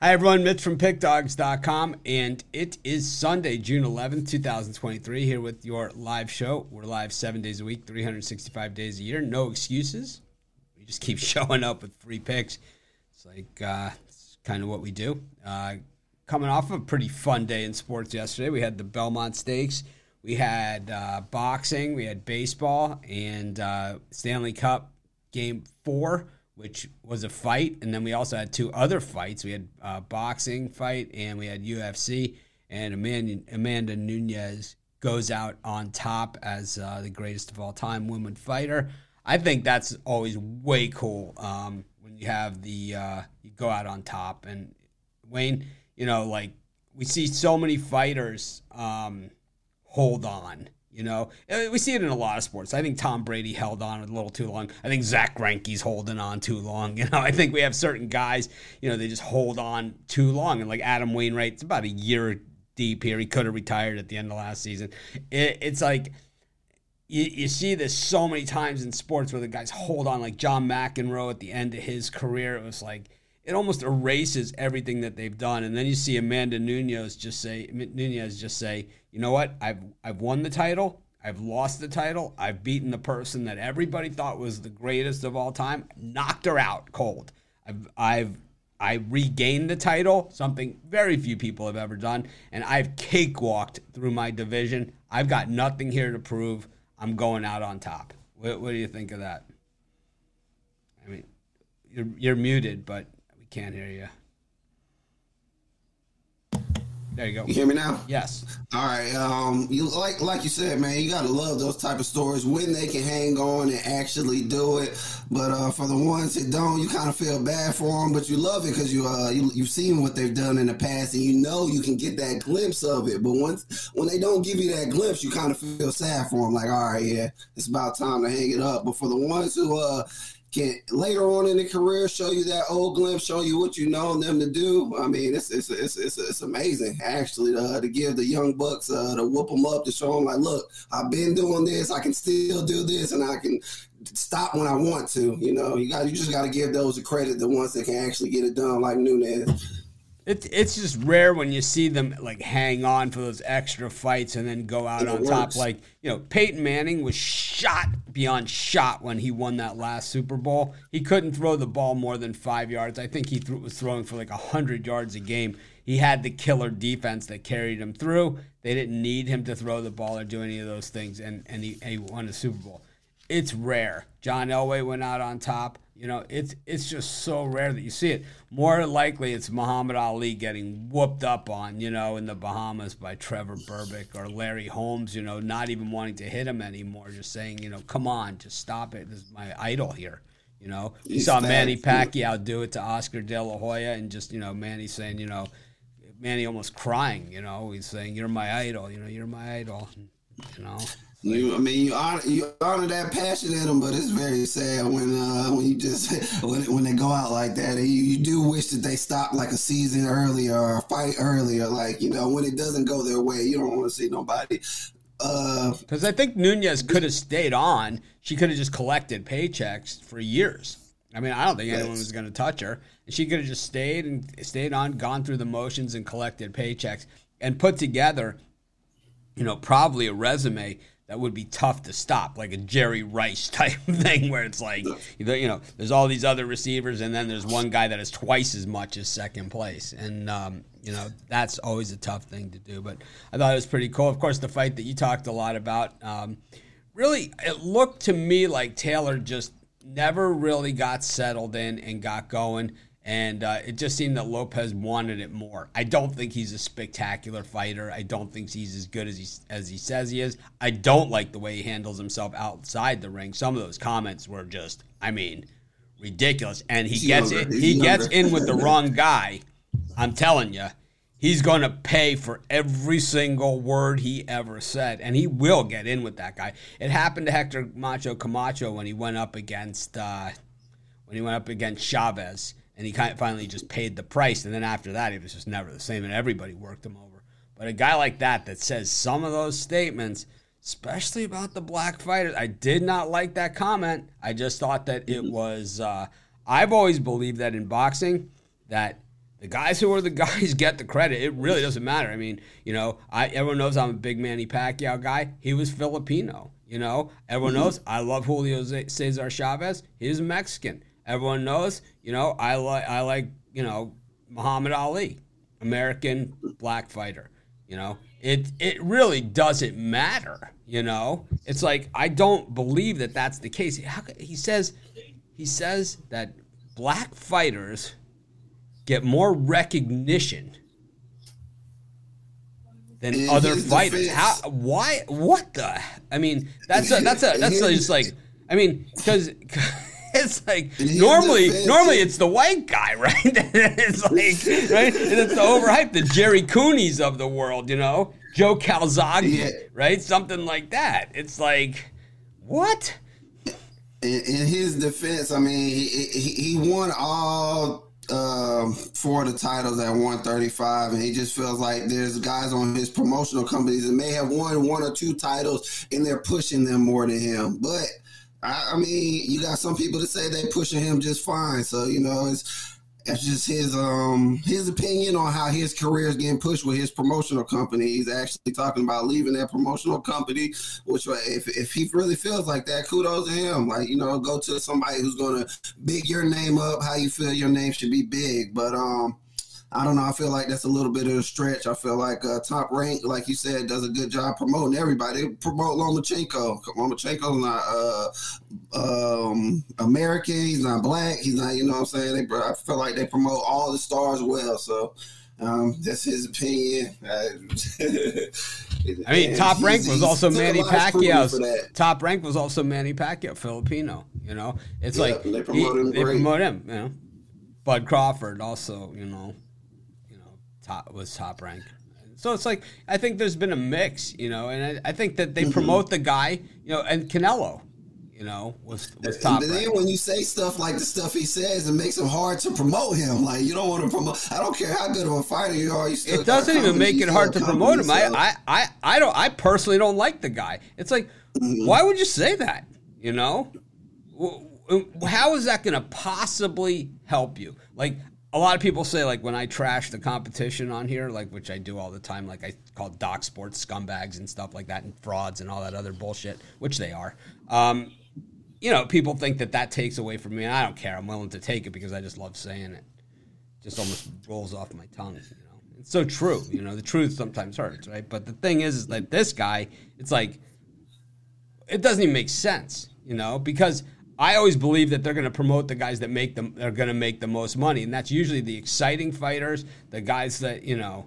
Hi, everyone. Mitch from PickDawgz.com, and it is Sunday, June 11th, 2023, here with your live show. We're live seven days a week, 365 days a year. No excuses. We just keep showing up with free picks. It's like, uh, it's kind of what we do. Uh, coming off of a pretty fun day in sports yesterday, we had the Belmont Stakes, we had uh, boxing, we had baseball, and uh, Stanley Cup game four which was a fight, and then we also had two other fights. We had a boxing fight, and we had UFC. And Amanda, Amanda Nunes goes out on top as uh, the greatest of all time woman fighter. I think that's always way cool um, when you have the uh, you go out on top. And Wayne, you know, like we see so many fighters um, hold on you know, uh, we see it in a lot of sports. I think Tom Brady held on a little too long. I think Zack Greinke's holding on too long. You know, I think we have certain guys, you know, they just hold on too long. And like Adam Wainwright, it's about a year deep here. He could have retired at the end of last season. It, it's like you, you see this so many times in sports where the guys hold on, like John McEnroe at the end of his career. It was like it almost erases everything that they've done. And then you see Amanda Nunes just say, Nunes just say, you know what? I've I've won the title. I've lost the title. I've beaten the person that everybody thought was the greatest of all time. Knocked her out cold. I've I've I regained the title, something very few people have ever done, and I've cakewalked through my division. I've got nothing here to prove. I'm going out on top. What, what do you think of that? I mean, you're you're muted, but can't hear you. There you go. You hear me now? Yes. All right. Um, you like like you said, man. You gotta love those type of stories when they can hang on and actually do it. But uh, for the ones that don't, you kind of feel bad for them, but you love it because you uh you, you've seen what they've done in the past, and you know you can get that glimpse of it. But once when they don't give you that glimpse, you kind of feel sad for them. Like, all right, yeah, it's about time to hang it up. But for the ones who uh can later on in the career show you that old glimpse, show you what you know them to do. I mean, it's it's it's it's, it's amazing actually uh, to give the young bucks uh, to whoop them up to show them like, look, I've been doing this, I can still do this, and I can stop when I want to. You know, you got you just got to give those the credit, the ones that can actually get it done, like Nunes. It, it's just rare when you see them like hang on for those extra fights and then go out on works. top. Like you know, Peyton Manning was shot beyond shot when he won that last Super Bowl. He couldn't throw the ball more than five yards. I think he th- was throwing for like hundred yards a game. He had the killer defense that carried him through. They didn't need him to throw the ball or do any of those things, and and he, and he won a Super Bowl. It's rare. John Elway went out on top. You know, it's it's just so rare that you see it. More likely, it's Muhammad Ali getting whooped up on, you know, in the Bahamas by Trevor Berbick or Larry Holmes. You know, not even wanting to hit him anymore, just saying, you know, come on, just stop it. This is my idol here. You know, you saw Manny Pacquiao do it to Oscar De La Hoya, and just you know, Manny saying, you know, Manny almost crying. You know, he's saying, "You're my idol." You know, you're my idol. You know. You, I mean, you honor, you honor that passion in them, but it's very sad when uh, when you just when when they go out like that. You, you do wish that they stopped like a season earlier or a fight earlier. Like you know, when it doesn't go their way, you don't want to see nobody. Because uh, I think Nunes could have stayed on. She could have just collected paychecks for years. I mean, I don't think anyone was going to touch her. And she could have just stayed and stayed on, gone through the motions, and collected paychecks and put together, you know, probably a resume that would be tough to stop, like a Jerry Rice type thing, where it's like, you know, there's all these other receivers, and then there's one guy that is twice as much as second place, and um, you know that's always a tough thing to do. But I thought it was pretty cool. Of course, the fight that you talked a lot about, um, really, it looked to me like Taylor just never really got settled in and got going and uh, it just seemed that Lopez wanted it more. I don't think he's a spectacular fighter. I don't think he's as good as he as he says he is. I don't like the way he handles himself outside the ring. Some of those comments were just, I mean, ridiculous. And he he's gets it. He gets in with the wrong guy. I'm telling you, he's going to pay for every single word he ever said, and he will get in with that guy. It happened to Hector Macho Camacho when he went up against uh, when he went up against Chavez and he kind of finally just paid the price. And then after that, he was just never the same, and everybody worked him over. But a guy like that that says some of those statements, especially about the black fighters, I did not like that comment. I just thought that it was. Uh, I've always believed that in boxing, that the guys who are the guys get the credit. It really doesn't matter. I mean, you know, I everyone knows I'm a big Manny Pacquiao guy. He was Filipino. You know, everyone mm-hmm. knows I love Julio Cesar Chavez. He's Mexican. Everyone knows, you know, I like I like, you know, Muhammad Ali, American black fighter. You know, it it really doesn't matter. You know, it's like I don't believe that that's the case. How, he says he says that black fighters get more recognition than In other fighters. Defense. How? Why? What the? I mean, that's a, that's a that's a, just like I mean, because. It's like normally, normally it's the white guy, right? it's like, right? And it's the overhyped, the Gerry Cooneys of the world, you know, Joe Calzaghe, yeah. right? Something like that. It's like, what? In, in his defense, I mean, he, he, he won all uh, four of the titles at 135, and he just feels like there's guys on his promotional companies that may have won one or two titles, and they're pushing them more than him. But I, I mean, you got some people that say they pushing him just fine. So you know, it's that's just his um his opinion on how his career is getting pushed with his promotional company. He's actually talking about leaving that promotional company, which if if he really feels like that, kudos to him. Like you know, go to somebody who's gonna big your name up how you feel your name should be big. But um I don't know. I feel like that's a little bit of a stretch. I feel like uh, Top Rank, like you said, does a good job promoting everybody. They promote Lomachenko. Lomachenko's not uh, um, American. He's not black. He's not, you know what I'm saying? They, I feel like they promote all the stars well. So um, that's his opinion. I mean, Top Rank was also Manny Pacquiao. Top Rank was also Manny Pacquiao, Filipino. You know, it's yeah, like they promote he, him. They promote him. You know, Bud Crawford also. You know top was top rank. So it's like I think there's been a mix, you know, and I, I think that they mm-hmm. promote the guy, you know, and Canelo, you know, was was top. And then when you say stuff like the stuff he says, it makes it hard to promote him. Like you don't want to promote. I don't care how good of a fighter you are. You it doesn't even make it hard to promote him. I, I, I, I don't. I personally don't like the guy. It's like, mm-hmm. why would you say that? You know, how is that going to possibly help you? Like a lot of people say like when I trash the competition on here, like which I do all the time, like I call Doc Sports scumbags and stuff like that, and frauds and all that other bullshit, which they are. Um, you know, people think that that takes away from me, and I don't care. I'm willing to take it because I just love saying it. Just almost rolls off my tongue. You know, it's so true. You know, the truth sometimes hurts, right? But the thing is, is that this guy, it's like it doesn't even make sense. You know, because I always believe that they're going to promote the guys that make them are going to make the most money, and that's usually the exciting fighters, the guys that you know,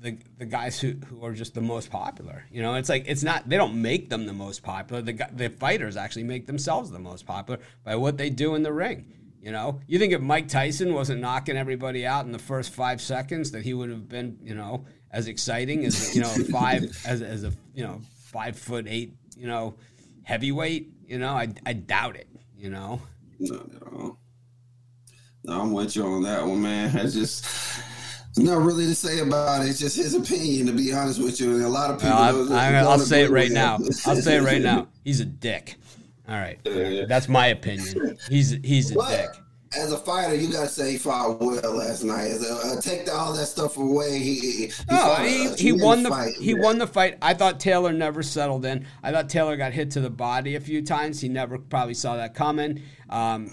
the the guys who, who are just the most popular. You know, it's like it's not they don't make them the most popular. The the fighters actually make themselves the most popular by what they do in the ring. You know, you think if Mike Tyson wasn't knocking everybody out in the first five seconds, that he would have been you know as exciting as you know five as as a you know five foot eight you know heavyweight you know, I, I doubt it, you know? Not at all. No, I'm with you on that one, man. It's just not really to say about it. It's just his opinion, to be honest with you. And a lot of people. No, I, will say it right now. I'll say it right now. He's a dick. All right, that's my opinion. He's he's a but, dick as a fighter, you got to say he fought well last night. As a, uh, take all that stuff away, he he, fought, he, he won the fight. he won the fight. I thought Taylor never settled in. I thought Taylor got hit to the body a few times. He never probably saw that coming. Um,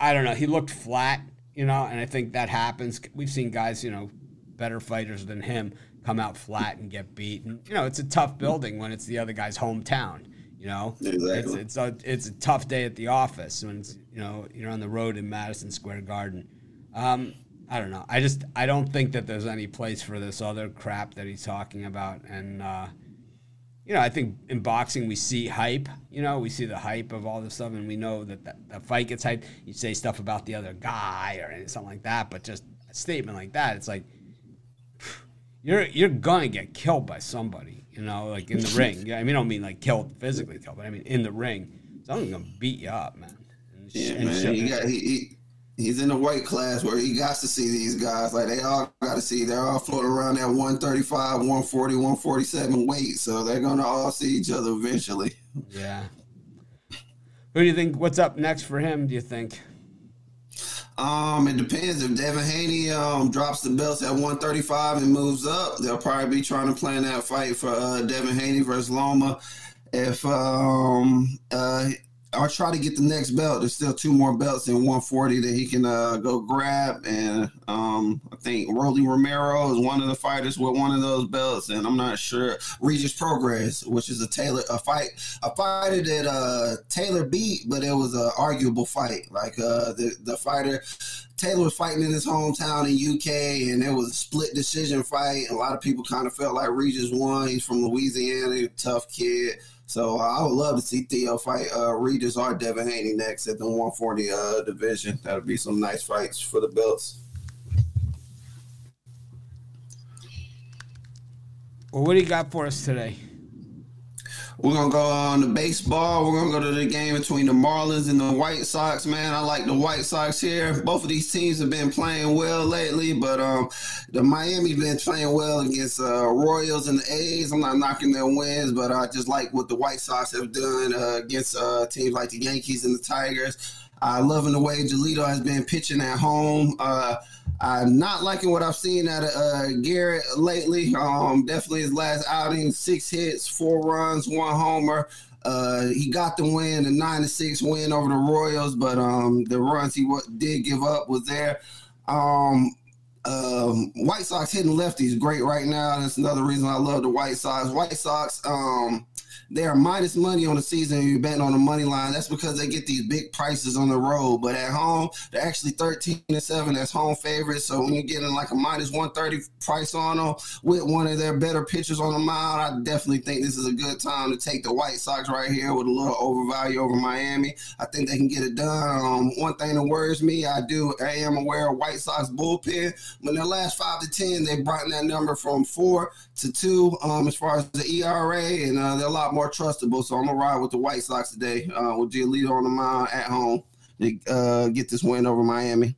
I don't know. He looked flat, you know, and I think that happens. We've seen guys, you know, better fighters than him come out flat and get beaten. You know, it's a tough building when it's the other guy's hometown. You know, exactly. it's it's a it's a tough day at the office when it's, you know you're on the road in Madison Square Garden. Um, I don't know. I just I don't think that there's any place for this other crap that he's talking about. And uh, you know, I think in boxing we see hype. You know, we see the hype of all this stuff, and we know that the, the fight gets hyped. You say stuff about the other guy or something like that, but just a statement like that, it's like you're you're gonna get killed by somebody you know, like in the ring. I mean, I don't mean like killed physically killed, but I mean in the ring. Someone's gonna beat you up, man. And yeah, and man. He got, he, he, he's in the weight class where he got to see these guys. Like they all got to see. They're all floating around that 135, 140, 147 weight. So they're gonna all see each other eventually. Yeah. Who do you think? What's up next for him? Do you think? Um, it depends. If Devin Haney um, drops the belts at 135 and moves up, they'll probably be trying to plan that fight for uh, Devin Haney versus Loma. If um, uh, I'll try to get the next belt. There's still two more belts in 140 that he can uh, go grab, and um, I think Rolly Romero is one of the fighters with one of those belts, and I'm not sure Regis Prograis, which is a Taylor a fight a fighter that uh, Taylor beat, but it was an arguable fight. Like uh, the the fighter Taylor was fighting in his hometown in UK, and it was a split decision fight. A lot of people kind of felt like Regis won. He's from Louisiana, tough kid. So I would love to see Theo fight uh, Regis or Devin Haney next at the 140 uh, division. That'll be some nice fights for the belts. Well, what do you got for us today? We're gonna go on the baseball. We're gonna go to the game between the Marlins and the White Sox. Man, I like the White Sox here. Both of these teams have been playing well lately, but um, the Miami's been playing well against uh, Royals and the A's. I'm not knocking their wins, but I just like what the White Sox have done uh, against uh, teams like the Yankees and the Tigers. I loving the way Giolito has been pitching at home. Uh, I'm not liking what I've seen out of uh, Garrett lately. Um, definitely his last outing, six hits, four runs, one homer. Uh, he got the win, a nine to six win over the Royals, but um, the runs he w- did give up was there. Um, um, White Sox hitting lefties great right now. That's another reason I love the White Sox. White Sox, um, they are minus money on the season. You're betting on the money line. That's because they get these big prices on the road. But at home, they're actually 13 and 7 as home favorites. So when you're getting like a minus 130 price on them with one of their better pitchers on the mound, I definitely think this is a good time to take the White Sox right here with a little overvalue over Miami. I think they can get it done. Um, one thing that worries me, I do, I am aware of White Sox bullpen. When their last five to 10, they brought that number from four to two um, as far as the ERA, and uh, they're a lot more trustable. So I'm gonna ride with the White Sox today uh, with Giolito on the mound at home to uh, get this win over Miami.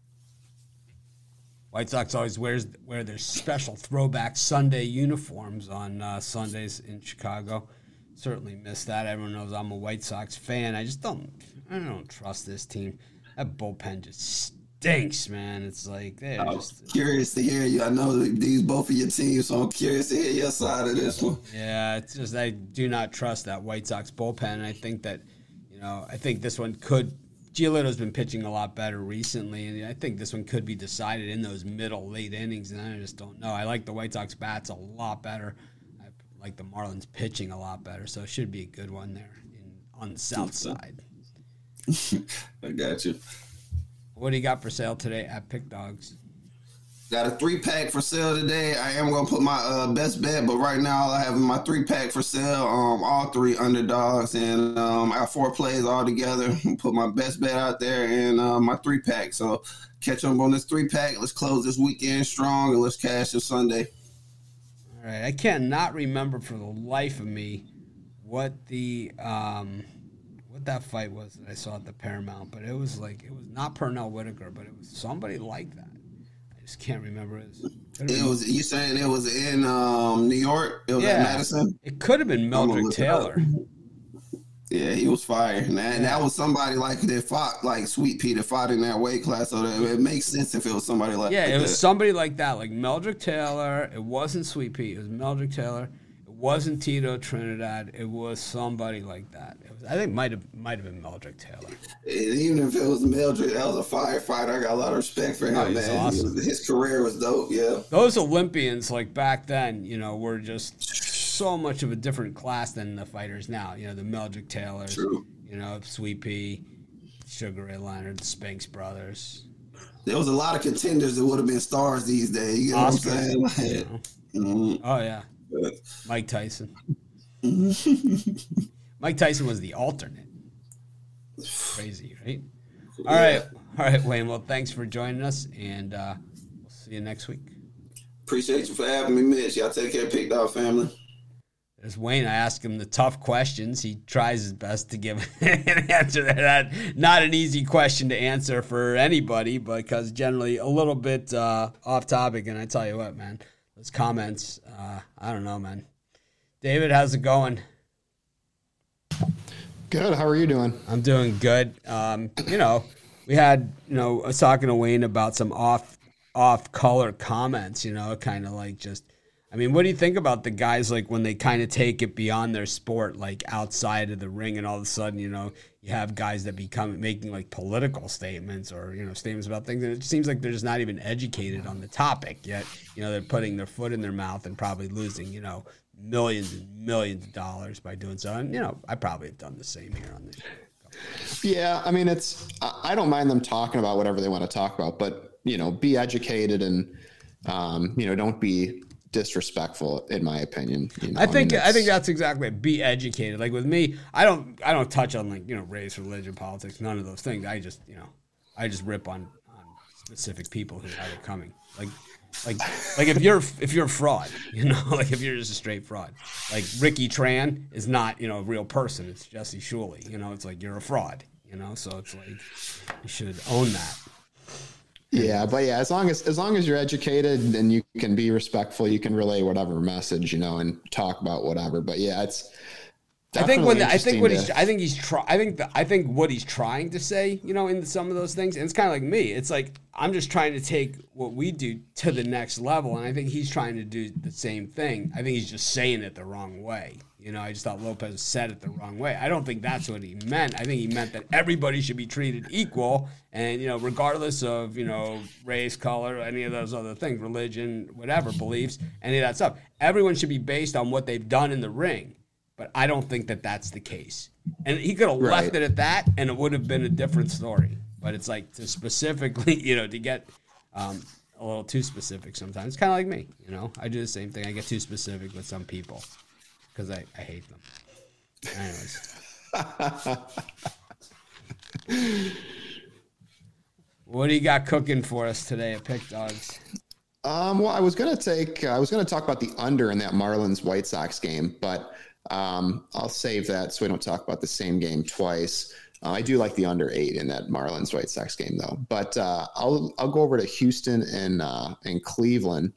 White Sox always wears wear their special throwback Sunday uniforms on uh, Sundays in Chicago. Certainly miss that. Everyone knows I'm a White Sox fan. I just don't I don't trust this team. That bullpen just stinks, man. It's like I'm just curious to hear you. I know these both of your teams, so I'm curious to hear your side of this one. Yeah, it's just I do not trust that White Sox bullpen. And I think that, you know, I think this one could. Giolito's been pitching a lot better recently, and I think this one could be decided in those middle late innings. And I just don't know. I like the White Sox bats a lot better. I like the Marlins pitching a lot better, so it should be a good one there in, on the south side. I got you. What do you got for sale today at PickDawgz? Got a three pack for sale today. I am gonna put my uh, best bet, but right now I have my three pack for sale. Um, all three underdogs, and um, I got four plays all together. Put my best bet out there and uh, my three pack. So catch up on this three pack. Let's close this weekend strong and let's cash this Sunday. All right, I cannot remember for the life of me what the um, what that fight was that I saw at the Paramount, but it was like it was not Pernell Whitaker, but it was somebody like that. I just can't remember it. Was, It was you saying it was in um, New York? It was Yeah. Madison. It could have been Meldrick look it up. Taylor. Yeah, he was fire. And that, and that was somebody like that fought like Sweet that fought in that weight class. So that, it makes sense if it was somebody like Yeah, it was that. somebody like that, like Meldrick Taylor. It wasn't Sweet Pea. It was Meldrick Taylor. Wasn't Tito Trinidad. It was somebody like that. It was, I think might have might have been Meldrick Taylor. And even if it was Meldrick, that was a firefighter. I got a lot of respect for him, Oh, man. Awesome. was- his career was dope. Yeah. Those Olympians, like back then, you know, were just so much of a different class than the fighters now. You know, the Meldrick Taylors, True. you know, Sweet Pea, Sugar Ray Leonard, the Spinks brothers, There was a lot of contenders that would have been stars these days. You know Oscar. what I'm saying? you Like, know. mhm. Oh yeah, Mike Tyson. Mike Tyson was the alternate. Crazy, right? All right, all right, Wayne. Well, thanks for joining us, and uh, we'll see you next week. Appreciate you for having me, Mitch. Y'all take care, Pick Dog family. As Wayne, I ask him the tough questions. He tries his best to give an answer to that. Not an easy question to answer for anybody, because generally a little bit uh, off topic. And I tell you what, man, those comments, uh, I don't know, man. David, how's it going? Good. How are you doing? I'm doing good. Um, you know, we had you know I was talking to Wayne about some off off color comments. You know, kind of like just. I mean, what do you think about the guys like when they kind of take it beyond their sport, like outside of the ring, and all of a sudden, you know, you have guys that become making like political statements or you know statements about things, and it seems like they're just not even educated on the topic yet. You know, they're putting their foot in their mouth and probably losing, you know, millions and millions of dollars by doing so. And you know, I probably have done the same here on this. Yeah, I mean, it's I don't mind them talking about whatever they want to talk about, but you know, be educated and um, you know, don't be disrespectful in my opinion you know? i think I, mean, I, think that's exactly it. be educated. Like with me i don't i don't touch on like you know race religion politics none of those things. I just you know i just rip on on specific people who have it coming. Like like like if you're if you're a fraud you know like if you're just a straight fraud. Like ricky tran is not you know a real person. It's jesse shuley you know it's like you're a fraud you know? So it's like you should own that yeah, but yeah, as long as as long as you're educated and you can be respectful, you can relay whatever message you know and talk about whatever. But yeah, it's. I think when the, I think what to... he's I think he's try I think the, I think what he's trying to say, you know, in some of those things, and it's kind of like me. It's like I'm just trying to take what we do to the next level, and I think he's trying to do the same thing. I think he's just saying it the wrong way. You know, I just thought Lopez said it the wrong way. I don't think that's what he meant. I think he meant that everybody should be treated equal, and you know, regardless of you know race, color, any of those other things, religion, whatever beliefs, any of that stuff. Everyone should be based on what they've done in the ring. But I don't think that that's the case. And he could have right. left it at that, and it would have been a different story. But it's like to specifically, you know, to get um, a little too specific sometimes. It's kind of like me, you know. I do the same thing. I get too specific with some people because I, I hate them. Anyways. what do you got cooking for us today at PickDawgz? Um, well, I was gonna take, uh, I was gonna talk about the under in that Marlins White Sox game, but um, I'll save that so we don't talk about the same game twice. Uh, I do like the under eight in that Marlins White Sox game though, but uh, I'll I'll go over to Houston and uh, and Cleveland.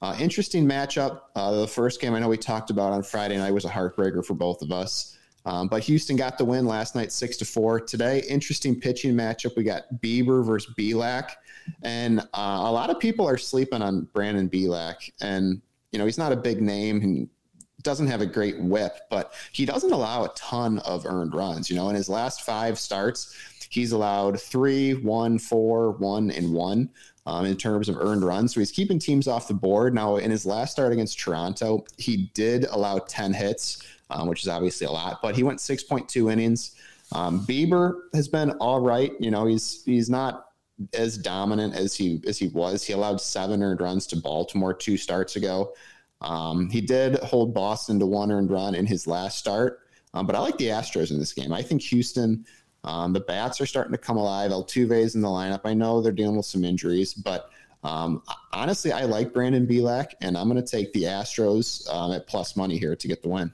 Uh, interesting matchup. Uh, the first game I know we talked about on Friday night was a heartbreaker for both of us. Um, but Houston got the win last night, six to four. Today, interesting pitching matchup. We got Bieber versus Bielak, and uh, a lot of people are sleeping on Brandon Bielak. And you know he's not a big name and doesn't have a great whip, but he doesn't allow a ton of earned runs. You know, in his last five starts, he's allowed three, one, four, one, and one um, in terms of earned runs. So he's keeping teams off the board. Now, in his last start against Toronto, he did allow 10 hits, um, which is obviously a lot, but he went 6.2 innings. Um, Bieber has been all right. You know, he's he's not as dominant as he as he was. He allowed seven earned runs to Baltimore two starts ago. Um, he did hold Boston to one earned run in his last start, um, but I like the Astros in this game. I think Houston um, the bats are starting to come alive. Altuve's in the lineup. I know they're dealing with some injuries, but um, honestly, I like Brandon Bielak, and I'm going to take the Astros um, at plus money here to get the win.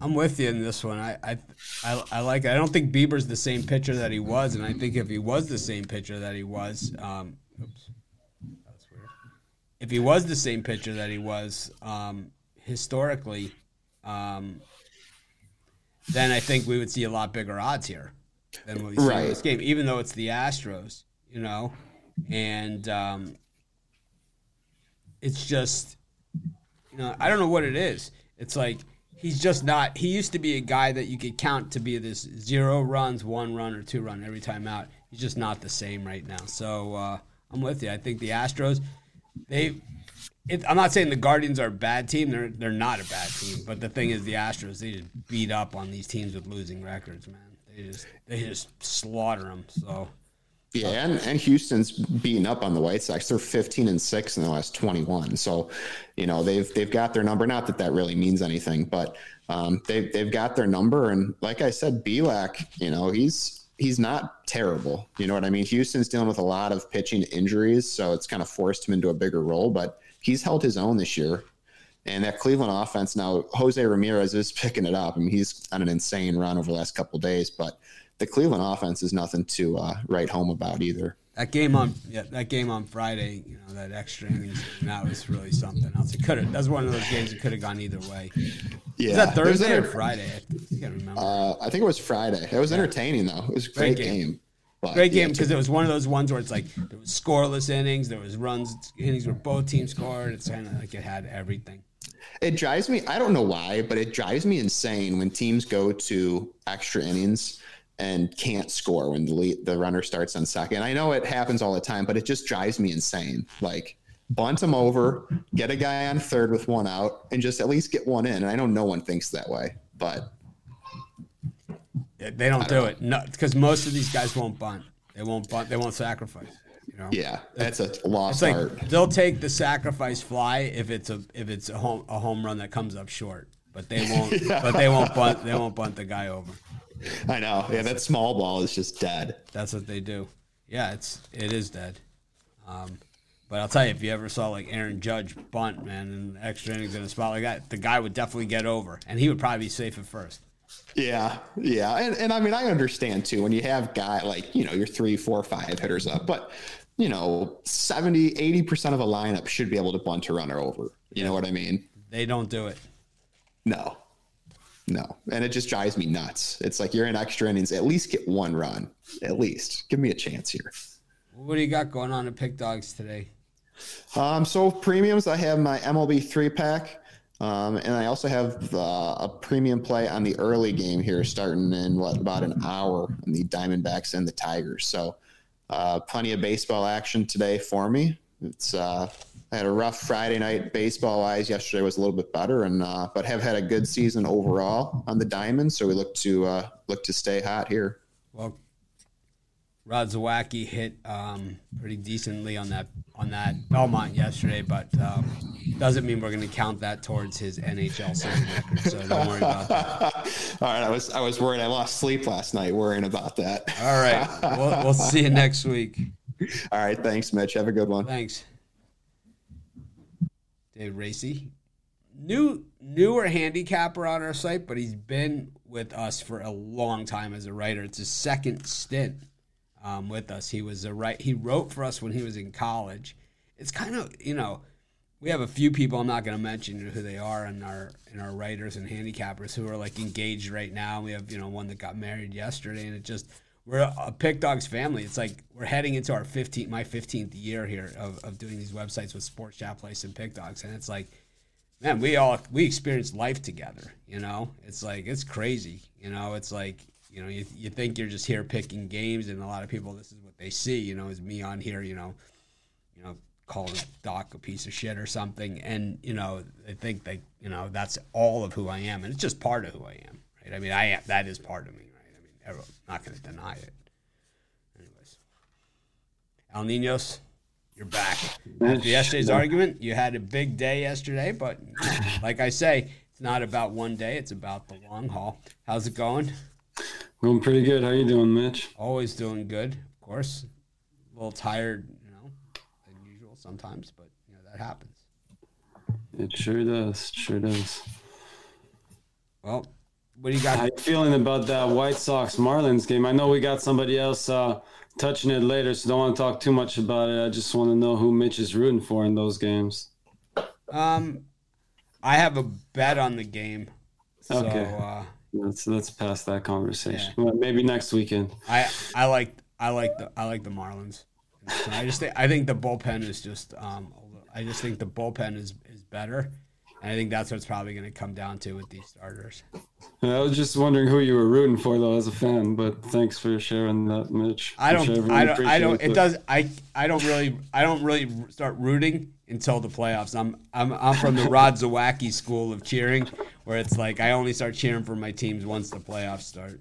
I'm with you in this one. I, I, I, I, like. I don't think Bieber's the same pitcher that he was, and I think if he was the same pitcher that he was, um, oops, that's weird. If he was the same pitcher that he was um, historically, um, then I think we would see a lot bigger odds here than what we see right. in this game, even though it's the Astros, you know, and um, it's just, you know, I don't know what it is. It's like he's just not. He used to be a guy that you could count to be this zero runs, one run, or two run every time out. He's just not the same right now. So uh, I'm with you. I think the Astros, they it, I'm not saying the Guardians are a bad team. They're they're not a bad team. But the thing is, the Astros they just beat up on these teams with losing records, man. They just they just slaughter them. So. Yeah, and, and Houston's beating up on the White Sox. They're 15 and six in the last 21. So, you know, they've they've got their number. Not that that really means anything, but um, they've they've got their number. And like I said, Bielak, you know, he's he's not terrible. You know what I mean? Houston's dealing with a lot of pitching injuries, so it's kind of forced him into a bigger role. But he's held his own this year. And that Cleveland offense now, Jose Ramirez is picking it up. I mean, he's on an insane run over the last couple days, but the Cleveland offense is nothing to uh, write home about either. That game on yeah, that game on Friday, you know, that extra innings, that was really something else. It could have. That's one of those games that could have gone either way. Yeah, Was that Thursday or Friday? I can't remember. Uh, I think it was Friday. It was entertaining though. It was a great, Great game. game. But, Great game because it was one of those ones where it's like there was scoreless innings, there was runs innings where both teams scored. It's kind of like it had everything. It drives me. I don't know why, but it drives me insane when teams go to extra innings and can't score when the lead, the runner starts on second. I know it happens all the time, but it just drives me insane. Like bunt them over, get a guy on third with one out, and just at least get one in. And I know no one thinks that way, but They don't do it no because most of these guys won't bunt. They won't bunt. They won't sacrifice. You know. yeah, that's a lost It's like art. they'll take the sacrifice fly if it's a if it's a home a home run that comes up short, but they won't. But they won't bunt. They won't bunt the guy over. I know. Yeah, that small ball is just dead. That's what they do. Yeah, it's it is dead. Um, but I'll tell you, if you ever saw like Aaron Judge bunt, man, in extra innings in a spot like that, the guy would definitely get over, and he would probably be safe at first. Yeah, yeah, and, and I mean I understand too when you have guy like you know your three, four, five hitters up, but you know 70, 80 percent of a lineup should be able to bunt a runner over. You know what I mean? They don't do it. No, no, and it just drives me nuts. It's like you're in extra innings, at least get one run, at least give me a chance here. What do you got going on at PickDawgz today? Um, so premiums, I have my MLB three pack, um, and I also have uh, a premium play on the early game here, starting in what about an hour on the Diamondbacks and the Tigers. So, uh, plenty of baseball action today for me. It's uh, I had a rough Friday night baseball wise. Yesterday was a little bit better, and uh, but have had a good season overall on the Diamonds. So we look to uh, look to stay hot here. Well, Rodd Zawacky hit um, pretty decently on that on that Belmont yesterday, but um, doesn't mean we're going to count that towards his NHL season record. So don't worry about that. All right, I was I was worried. I lost sleep last night worrying about that. All right, we'll, we'll see you next week. All right, thanks, Mitch. Have a good one. Thanks, Dave Racey. New newer handicapper on our site, but he's been with us for a long time as a writer. It's his second stint um, with us. He was a right. He wrote for us when he was in college. It's kind of you know we have a few people I'm not going to mention who they are in our in our writers and handicappers who are like engaged right now. We have you know one that got married yesterday, and it just we're a, PickDawgz family. It's like we're heading into our 15th my 15th year here of, of doing these websites with Sports Chat Place and PickDawgz, and it's like man, we all we experience life together. You know, it's like it's crazy. You know, it's like you know you, you think you're just here picking games, and a lot of people this is what they see. You know, is me on here. You know, you know calling Doc a piece of shit or something, and you know they think they you know that's all of who I am, and it's just part of who I am. Right? I mean, I am that is part of me. Right? I mean, I'm not going to deny it. Anyways, Al Ninos. You're back. After yesterday's argument, you had a big day yesterday, but like I say, it's not about one day; it's about the long haul. How's it going? Going pretty good. How you doing, Mitch? Always doing good, of course. A little tired, you know, than usual sometimes, but you know that happens. It sure does. Sure does. Well, what do you How got? you feeling about that White Sox Marlins game? I know we got somebody else uh, touching it later, so don't want to talk too much about it. I just want to know who Mitch is rooting for in those games. Um, I have a bet on the game, so Okay. uh, Let's let's pass that conversation. Well, maybe next weekend. I I like I like the I like the Marlins. I just think I think the bullpen is just um I just think the bullpen is is better, and I think that's what's probably going to come down to with these starters. I was just wondering who you were rooting for, though, as a fan. But thanks for sharing that, Mitch. I don't I don't I don't appreciates it does I I don't really I don't really start rooting until the playoffs. I'm I'm I'm from the Rodd Zawacky school of cheering, where it's like I only start cheering for my teams once the playoffs start.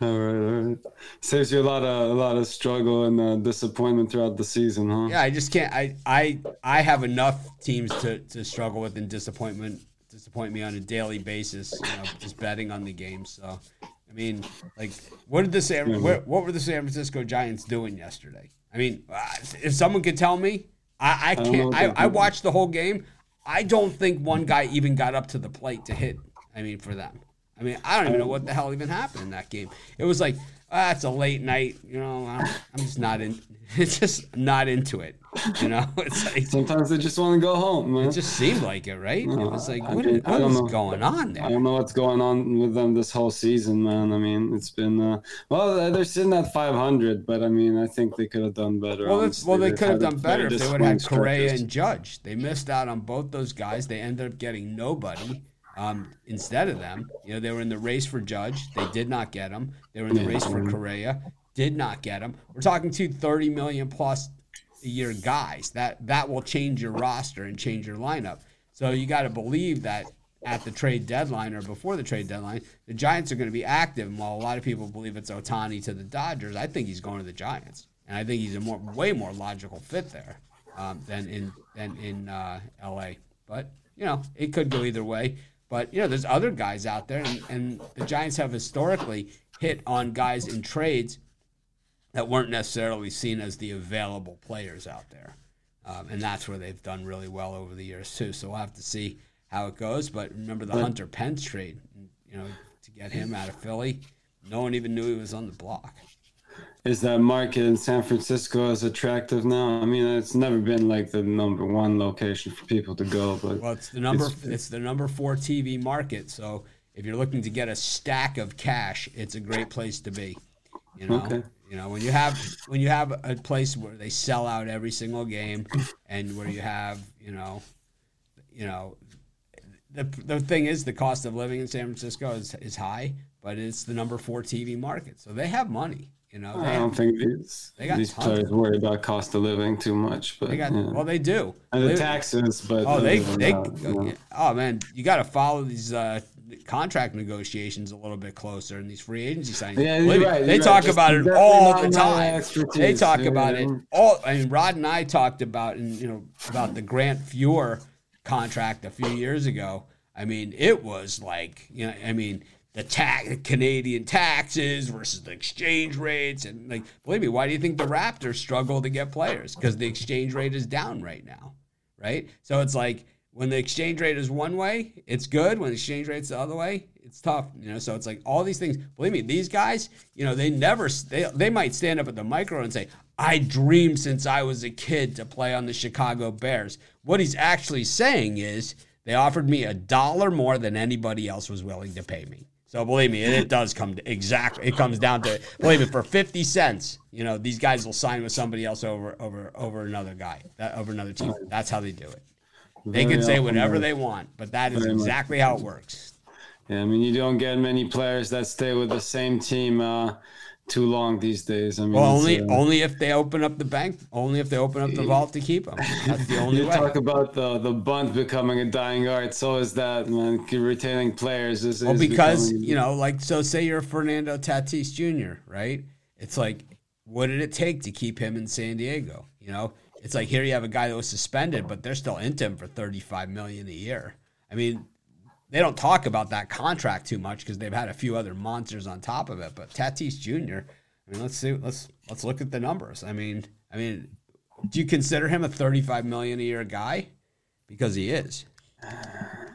All right, all right. Saves you a lot of a lot of struggle and uh, disappointment throughout the season, huh? Yeah, I just can't. I I I have enough teams to to struggle with and disappointment disappoint me on a daily basis. You know, just betting on the games. So, I mean, like, what did the San what, what were the San Francisco Giants doing yesterday? I mean, uh, if someone could tell me, I I can't. what I, I watched the whole game. I don't think one guy even got up to the plate to hit. I mean, for them. I mean, I don't even know what the hell even happened in that game. It was like ah, that's a late night. You know, I'm, I'm just not in. It's just not into it. You know, it's like Sometimes they just want to go home, man. it just seemed like it, right? It was like, I what, I what don't is know. going on there? I don't know what's going on with them this whole season, man. I mean, it's been uh, well, they're sitting at 500, but I mean, I think they could have done better. Well, well, they could have done better if they would have had Correa and Judge. They missed out on both those guys. They ended up getting nobody um, instead of them. You know, they were in the race for Judge. They did not get him. They were in the Yeah, race for Correa. Did not get him. We're talking two 30 million plus year guys. That that will change your roster and change your lineup. So you got to believe that at the trade deadline or before the trade deadline, the Giants are going to be active. And while a lot of people believe it's Ohtani to the Dodgers, I think he's going to the Giants, and I think he's a more way more logical fit there um, than in than in uh, L.A. But you know, it could go either way. But you know, there's other guys out there, and, and the Giants have historically hit on guys in trades that weren't necessarily seen as the available players out there. Um, and that's where they've done really well over the years too. So we'll have to see how it goes. But remember the Hunter Pence trade, you know, to get him out of Philly. No one even knew he was on the block. Is that market in San Francisco as attractive now? I mean, it's never been like the number one location for people to go, but Well, it's the number It's- it's, the number four TV market. So if you're looking to get a stack of cash, it's a great place to be. You know, Okay. You know when you have when you have a place where they sell out every single game, and where you have you know, you know, the the thing is the cost of living in San Francisco is is high, but it's the number four TV market. So they have money. You know, I don't think these They got these players worry about cost of living too much. But they got yeah. well, they do. and the They- taxes, but Oh, they they that, oh man, you got to follow these uh, contract negotiations a little bit closer and these free agency signings. Yeah, you're right, they you're talk right. about Just it all the time. They talk Yeah, about it all. I mean, Rod and I talked about and you know about the Grant Fuhr contract a few years ago. I mean, it was like you know, I mean. The tax, Canadian taxes versus the exchange rates, and like, believe me, why do you think the Raptors struggle to get players? Because the exchange rate is down right now right? So it's like when the exchange rate is one way, it's good. When the exchange rate's the other way, it's tough. You know, so it's like all these things. Believe me, these guys, you know, they never they they might stand up at the micro and say, "I dreamed since I was a kid to play on the Chicago Bears." What he's actually saying is, they offered me a dollar more than anybody else was willing to pay me. So believe me, it, it does come to exactly. It comes down to believe me for fifty cents. You know, these guys will sign with somebody else over over over another guy, that, over another team. That's how they do it. They can say whatever they want, but that is much. exactly how it works. Yeah, I mean, you don't get many players that stay with the same team uh, too long these days. I mean, Well, only uh, only if they open up the bank, only if they open up the vault to keep them. That's the only you way. talk about the the bunt becoming a dying art. So is that man retaining players is, Well, is because becoming- you know, like, so say you're Fernando Tatis Jr., right? It's like, what did it take to keep him in San Diego? You know, it's like here you have a guy that was suspended, but they're still into him for 35 million a year. I mean, they don't talk about that contract too much because they've had a few other monsters on top of it. But Tatis Jr. I mean, let's see, let's let's look at the numbers. I mean, I mean, do you consider him a 35 million a year guy? Because he is.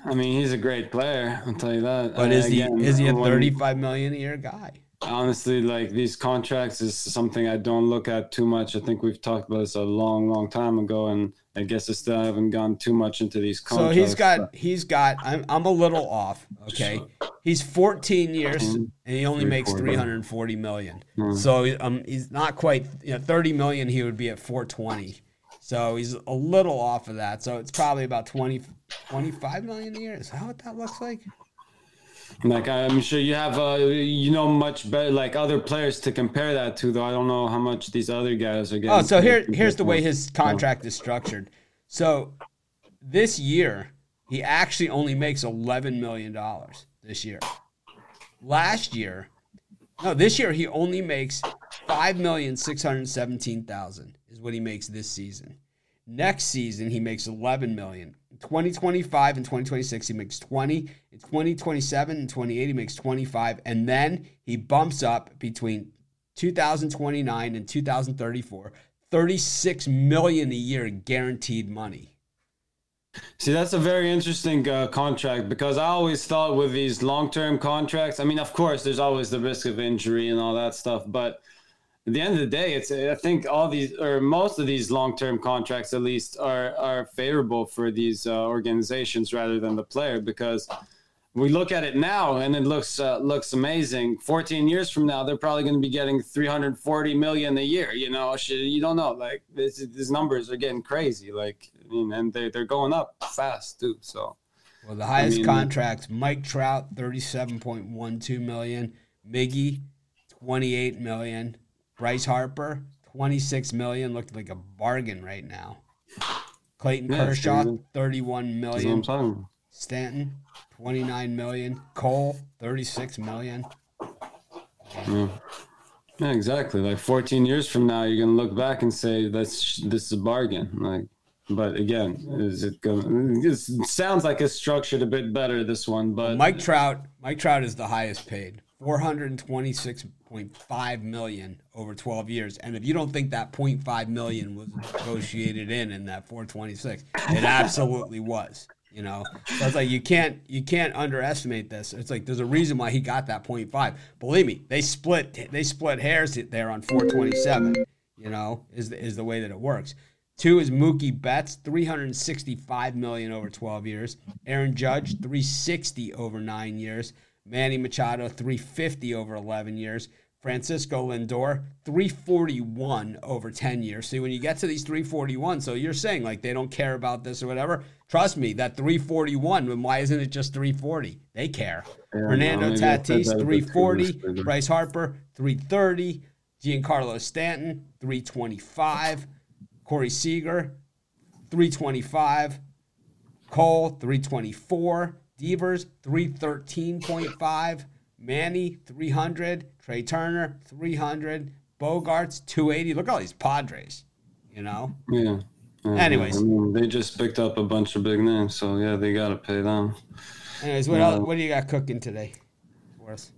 I mean, he's a great player. I'll tell you that. But Uh, is he again, is he a 35 million a year guy? Honestly like these contracts is something i don't look at too much i think we've talked about this a long long time ago and i guess i still haven't gone too much into these contracts. So he's got he's got I'm I'm a little off, okay? He's 14 years and he only makes 340 million. So um he's not quite you know 30 million he would be at 420. So he's a little off of that. So it's probably about 20 25 million a year. Is that what that looks like? Like i'm sure you have uh you know much better like other players to compare that to though i don't know how much these other guys are getting Oh, so here here's the way his contract is structured. So this year he actually only makes 11 million dollars this year. Last year, no, this year he only makes 5,617,000 is what he makes this season. Next season he makes 11 million. In 2025 and 2026 he makes 20. In 2027 and 28 he makes 25 and then he bumps up between 2029 and 2034 36 million a year guaranteed money See, that's a very interesting uh, contract because I always thought with these long-term contracts. I mean, of course, there's always the risk of injury and all that stuff, but at the end of the day, it's I think all these or most of these long-term contracts, at least, are are favorable for these uh, organizations rather than the player because we look at it now and it looks uh, looks amazing. 14 years from now, they're probably going to be getting 340 million a year. You know, you don't know. Like this, these numbers are getting crazy. Like, I mean, and they they're going up fast too. So, well, the highest I mean, contracts: Mike Trout, 37.12 million; Miggy, 28 million; Bryce Harper, 26 million. Looked like a bargain right now. Clayton yeah, Kershaw, 31 million. Stanton, 29 million. Cole, 36 million. Yeah. yeah, exactly. Like 14 years from now, you're gonna look back and say that's this is a bargain. Like, but again, is it going? It sounds like it's structured a bit better this one, but Mike Trout, Mike Trout is the highest paid, 426.5 million over 12 years. And if you don't think that 0.5 million was negotiated in in that 426, it absolutely was. You know, so it's like you can't you can't underestimate this. It's like there's a reason why he got that 0.5. Believe me, they split they split hairs there on 427. You know, is the, is the way that it works. Two is Mookie Betts, 365 million over 12 years. Aaron Judge, 360 over nine years. Manny Machado, 350 over 11 years. Francisco Lindor, 341 over 10 years. See, when you get to these 341, so you're saying like they don't care about this or whatever. Trust me, that 341, why isn't it just 340? They care. Yeah, Fernando no, Tatis, 340. Bryce Harper, 330. Giancarlo Stanton, 325. Corey Seager, 325. Cole, 324. Devers, 313.5. Manny, 300. Trea Turner, 300. Bogaerts, 280. Look at all these Padres, you know? Yeah. yeah Anyways. I mean, they just picked up a bunch of big names, so yeah, they got to pay them. Anyways, what, else, what do you got cooking today for us?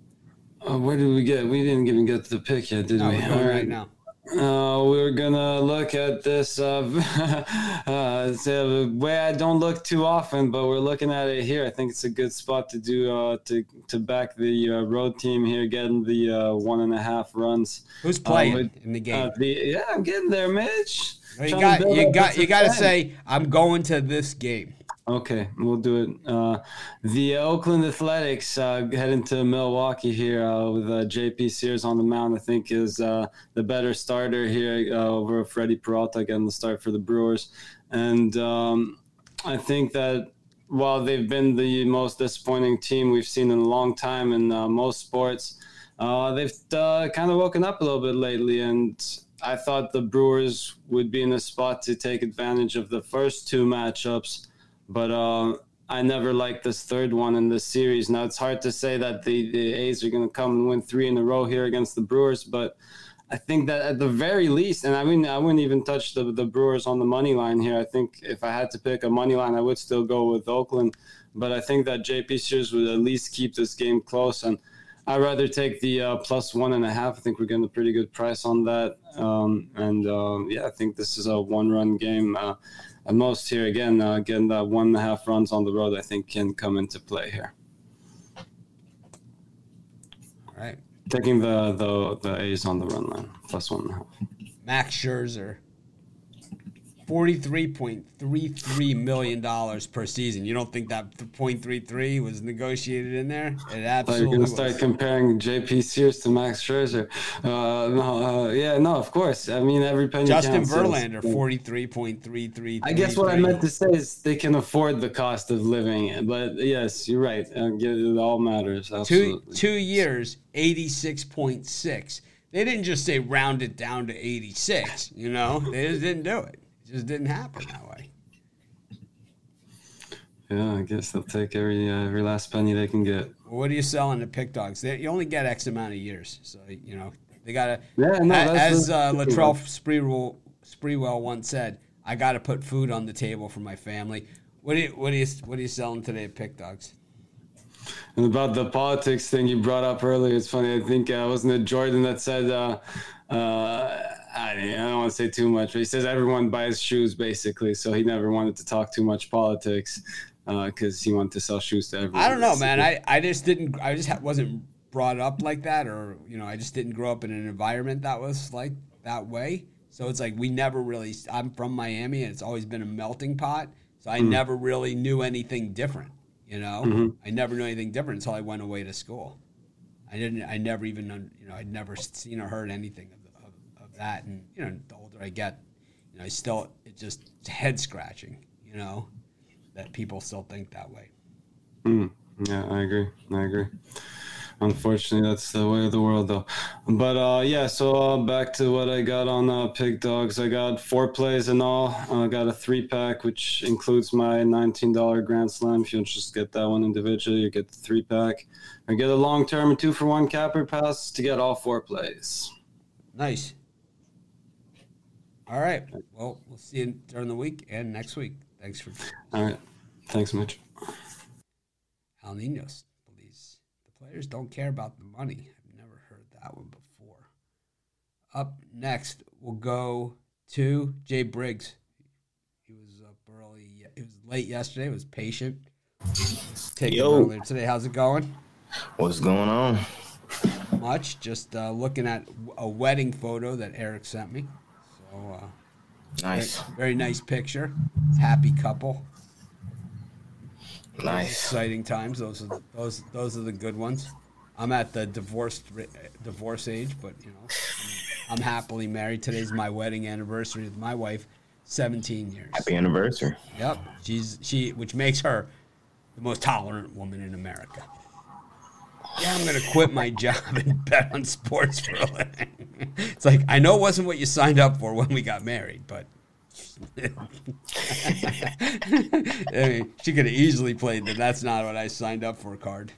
Uh, where did we get? We didn't even get to the pick yet, did no, we? We're right now. Uh, we're gonna look at this uh, uh, it's a way I don't look too often, but we're looking at it here. I think it's a good spot to do uh, to to back the uh, road team here, getting the uh, one and a half runs. Who's playing with, in the game? The, yeah, I'm getting there, Mitch. you got you got you got to say I'm going to this game. Okay, we'll do it. Uh, the Oakland Athletics uh, heading to Milwaukee here uh, with uh, JP Sears on the mound. I think is uh, the better starter here uh, over Freddie Peralta getting the start for the Brewers, and um, I think that while they've been the most disappointing team we've seen in a long time in most sports, they've kind of woken up a little bit lately and. I thought the Brewers would be in a spot to take advantage of the first two matchups but uh, I never liked this third one in this series. Now it's hard to say that the, the A's are going to come and win three in a row here against the Brewers, but I think that at the very least, and I mean, I wouldn't even touch the the Brewers on the money line here. I think if I had to pick a money line, I would still go with Oakland, but I think that JP Sears would at least keep this game close and. I'd rather take the uh, plus one and a half. I think we're getting a pretty good price on that. Um, and uh, yeah, I think this is a one run game. Uh, at most here again, uh, getting that one and a half runs on the road, I think can come into play here. All right. Taking the the the A's on the run line plus one and a half. Max Scherzer $43.33 million per season. You don't think that .33 was negotiated in there? It absolutely You're going to start comparing JP Sears to Max Scherzer. Uh, no, uh, yeah, no, of course. I mean, every penny Justin counts. Verlander, 43.33. I guess what I meant to say is they can afford the cost of living. But yes, you're right. Uh, it all matters. Absolutely. Two, two years, 86.6. They didn't just say round it down to 86, you know? They just didn't do it just didn't happen that way. Yeah, I guess they'll take every uh, every last penny they can get. What are you selling to PickDawgz? They, you only get X amount of years, so you know they gotta. Yeah, no, as uh, Latrell Sprewell, Sprewell once said, "I got to put food on the table for my family." What do you what do you what are you selling today at PickDawgz? And about the politics thing you brought up earlier, it's funny. I think uh, wasn't it Jordan that said. Uh, uh, I, I don't want to say too much, but he says everyone buys shoes basically. So he never wanted to talk too much politics because uh, he wanted to sell shoes to everyone. I don't know, man. I, I just didn't. I just wasn't brought up like that, or you know, I just didn't grow up in an environment that was like that way. So it's like we never really. I'm from Miami, and it's always been a melting pot. So I mm. never really knew anything different. You know, mm-hmm. I never knew anything different until I went away to school. I didn't. I never even. You know, I'd never seen or heard anything that. And you know, the older I get, you know, I still it just head scratching. You know, that people still think that way. Mm. Yeah, I agree. I agree unfortunately that's the way of the world though but uh, yeah so uh, back to what i got on uh, PickDawgz i got four plays in all i got a three pack which includes my $19 grand slam if you just get that one individually you get the three pack i get a long term two for one capper pass to get all four plays nice all right well we'll see you during the week and next week thanks for all right thanks mitch al ninos please. The Players don't care about the money. I've never heard that one before. Up next, we'll go to Jay Briggs. He was up early. He was late yesterday. Was patient. Take Yo. earlier today. How's it going? What's going on? Much. Just uh, looking at a wedding photo that Eric sent me. So uh, nice. Very, very nice picture. Happy couple. Nice. Exciting times. Those are those those are the good ones. I'm at the divorced divorce age, but you know, I'm, I'm happily married. Today's my wedding anniversary with my wife. 17 years. Happy anniversary. Yep. She's she which makes her the most tolerant woman in America. Yeah, I'm gonna quit my job and bet on sports for a living. It's like I know it wasn't what you signed up for when we got married, but I mean, she could have easily played the "That's not what I signed up for" card.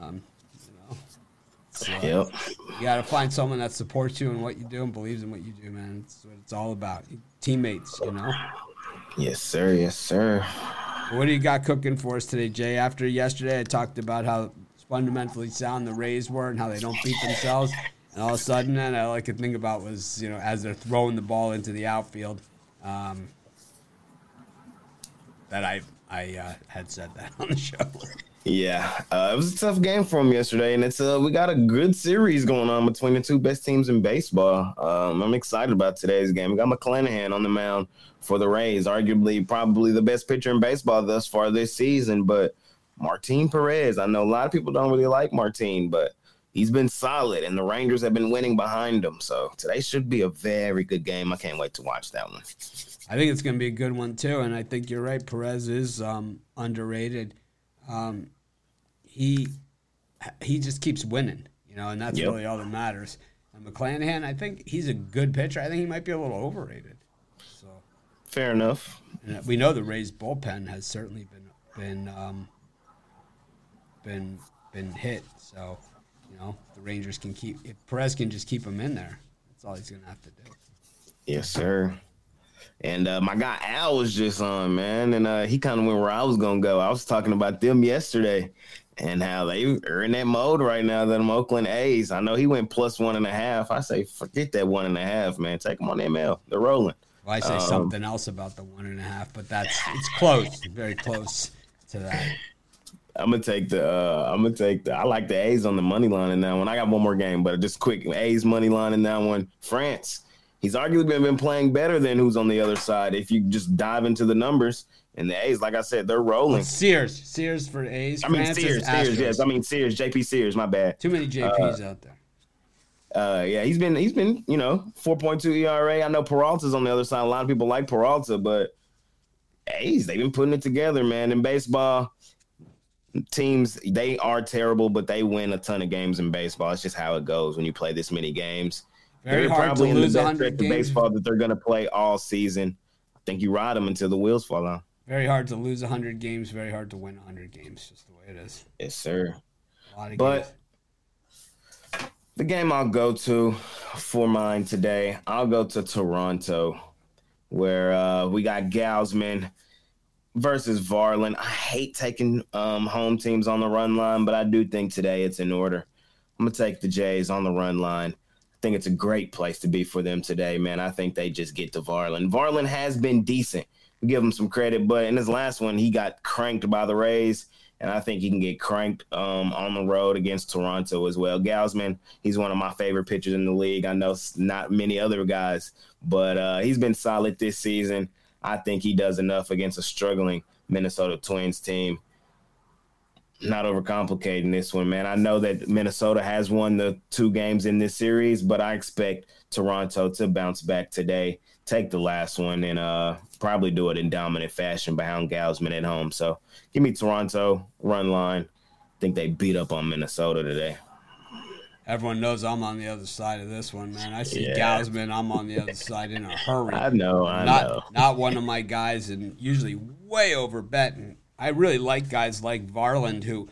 Um, you know, so, yep. You got to find someone that supports you in what you do and believes in what you do, man. It's what it's all about. Teammates, you know. Yes, sir. Yes, sir. What do you got cooking for us today, Jay? After yesterday, I talked about how fundamentally sound the Rays were and how they don't beat themselves. And all of a sudden, and all I could think about was, you know, as they're throwing the ball into the outfield, um, that I I uh, had said that on the show. Yeah, uh, it was a tough game for them yesterday, and it's uh, we got a good series going on between the two best teams in baseball. Um, I'm excited about today's game. We got McClanahan on the mound for the Rays, arguably probably the best pitcher in baseball thus far this season. But Martin Perez, I know a lot of people don't really like Martin, but he's been solid, and the Rangers have been winning behind him. So today should be a very good game. I can't wait to watch that one. I think it's going to be a good one too, and I think you're right. Perez is um, underrated. Um, he he just keeps winning, you know, and that's yep. really all that matters. And McClanahan, I think he's a good pitcher. I think he might be a little overrated. So fair enough. And we know the Rays bullpen has certainly been been um, been been hit. So you know, the Rangers can keep if Perez can just keep him in there. That's all he's gonna have to do. Yes, sir. And uh, my guy Al was just on, man, and uh, he kind of went where I was gonna go. I was talking about them yesterday and how they are in that mode right now. That I'm Oakland A's. I know he went plus one and a half. I say forget that one and a half, man. Take them on ML. They're rolling. Well, I say um, something else about the one and a half, but that's it's close, very close to that. I'm gonna take the. Uh, I'm gonna take the. I like the A's on the money line in that one. I got one more game, but just quick A's money line in that one. France. He's arguably been playing better than who's on the other side. If you just dive into the numbers, and the A's, like I said, they're rolling. Sears, Sears for A's. I mean France Sears, Sears. Yes, I mean Sears, JP Sears. My bad. Too many JPs uh, out there. Uh, yeah, he's been he's been you know 4.2 ERA. I know Peralta's on the other side. A lot of people like Peralta, but A's they've been putting it together, man. In baseball, teams they are terrible, but they win a ton of games in baseball. It's just how it goes when you play this many games. Very they're hard probably to lose in the best stretch of baseball that they're going to play all season. I think you ride them until the wheels fall off. Very hard to lose 100 games. Very hard to win 100 games. Just the way it is. Yes, sir. but games. the game I'll go to for mine today, I'll go to Toronto, where uh, we got Gausman versus Varland. I hate taking um, home teams on the run line, but I do think today it's in order. I'm gonna take the Jays on the run line. I think it's a great place to be for them today, man. I think they just get to Varland. Varland has been decent. We give him some credit, but in his last one, he got cranked by the Rays, and I think he can get cranked um, on the road against Toronto as well. Gausman, he's one of my favorite pitchers in the league. I know not many other guys, but uh, he's been solid this season. I think he does enough against a struggling Minnesota Twins team not overcomplicating this one, man. I know that Minnesota has won the two games in this series, but I expect Toronto to bounce back today, take the last one, and uh, probably do it in dominant fashion behind Gausman at home. So give me Toronto run line. I think they beat up on Minnesota today. Everyone knows I'm on the other side of this one, man. I see yeah. Gausman, I'm on the other side in a hurry. I know, I not, know. Not one of my guys, and usually way over betting I really like guys like Varland who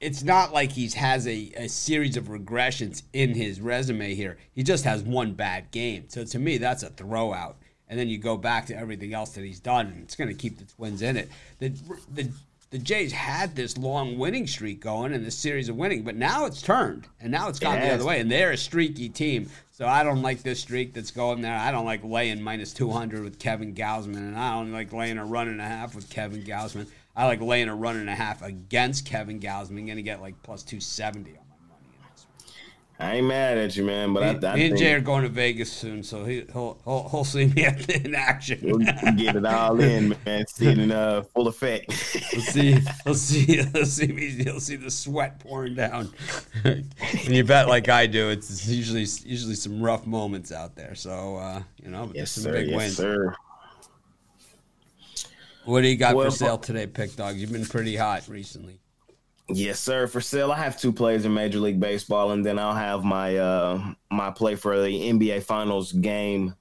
it's not like he has a, a series of regressions in his resume here. He just has one bad game. So to me, that's a throwout. And then you go back to everything else that he's done, and it's going to keep the Twins in it. The, the, the Jays had this long winning streak going and this series of winning, but now it's turned, and now it's gone the other way, and they're a streaky team. So I don't like this streak that's going there. I don't like laying minus 200 with Kevin Gausman, and I don't like laying a run and a half with Kevin Gausman. I like laying a run and a half against Kevin Gausman. Going to get like plus 270 on my money in this one. I ain't mad at you, man. But me, I, I me and Jay are going to Vegas soon, so he, will he'll, he'll see me in action. We'll get it all in, man. See it in uh, full effect. we'll see. He'll see. He'll see me. He'll see the sweat pouring down. and you bet like I do, it's usually usually some rough moments out there. So uh, you know, yes, some sir, big yes, wins. Sir. What do you got well, for sale today, Pick Dog? You've been pretty hot recently. Yes, sir. For sale, I have two plays in Major League Baseball, and then I'll have my uh, my play for the NBA Finals game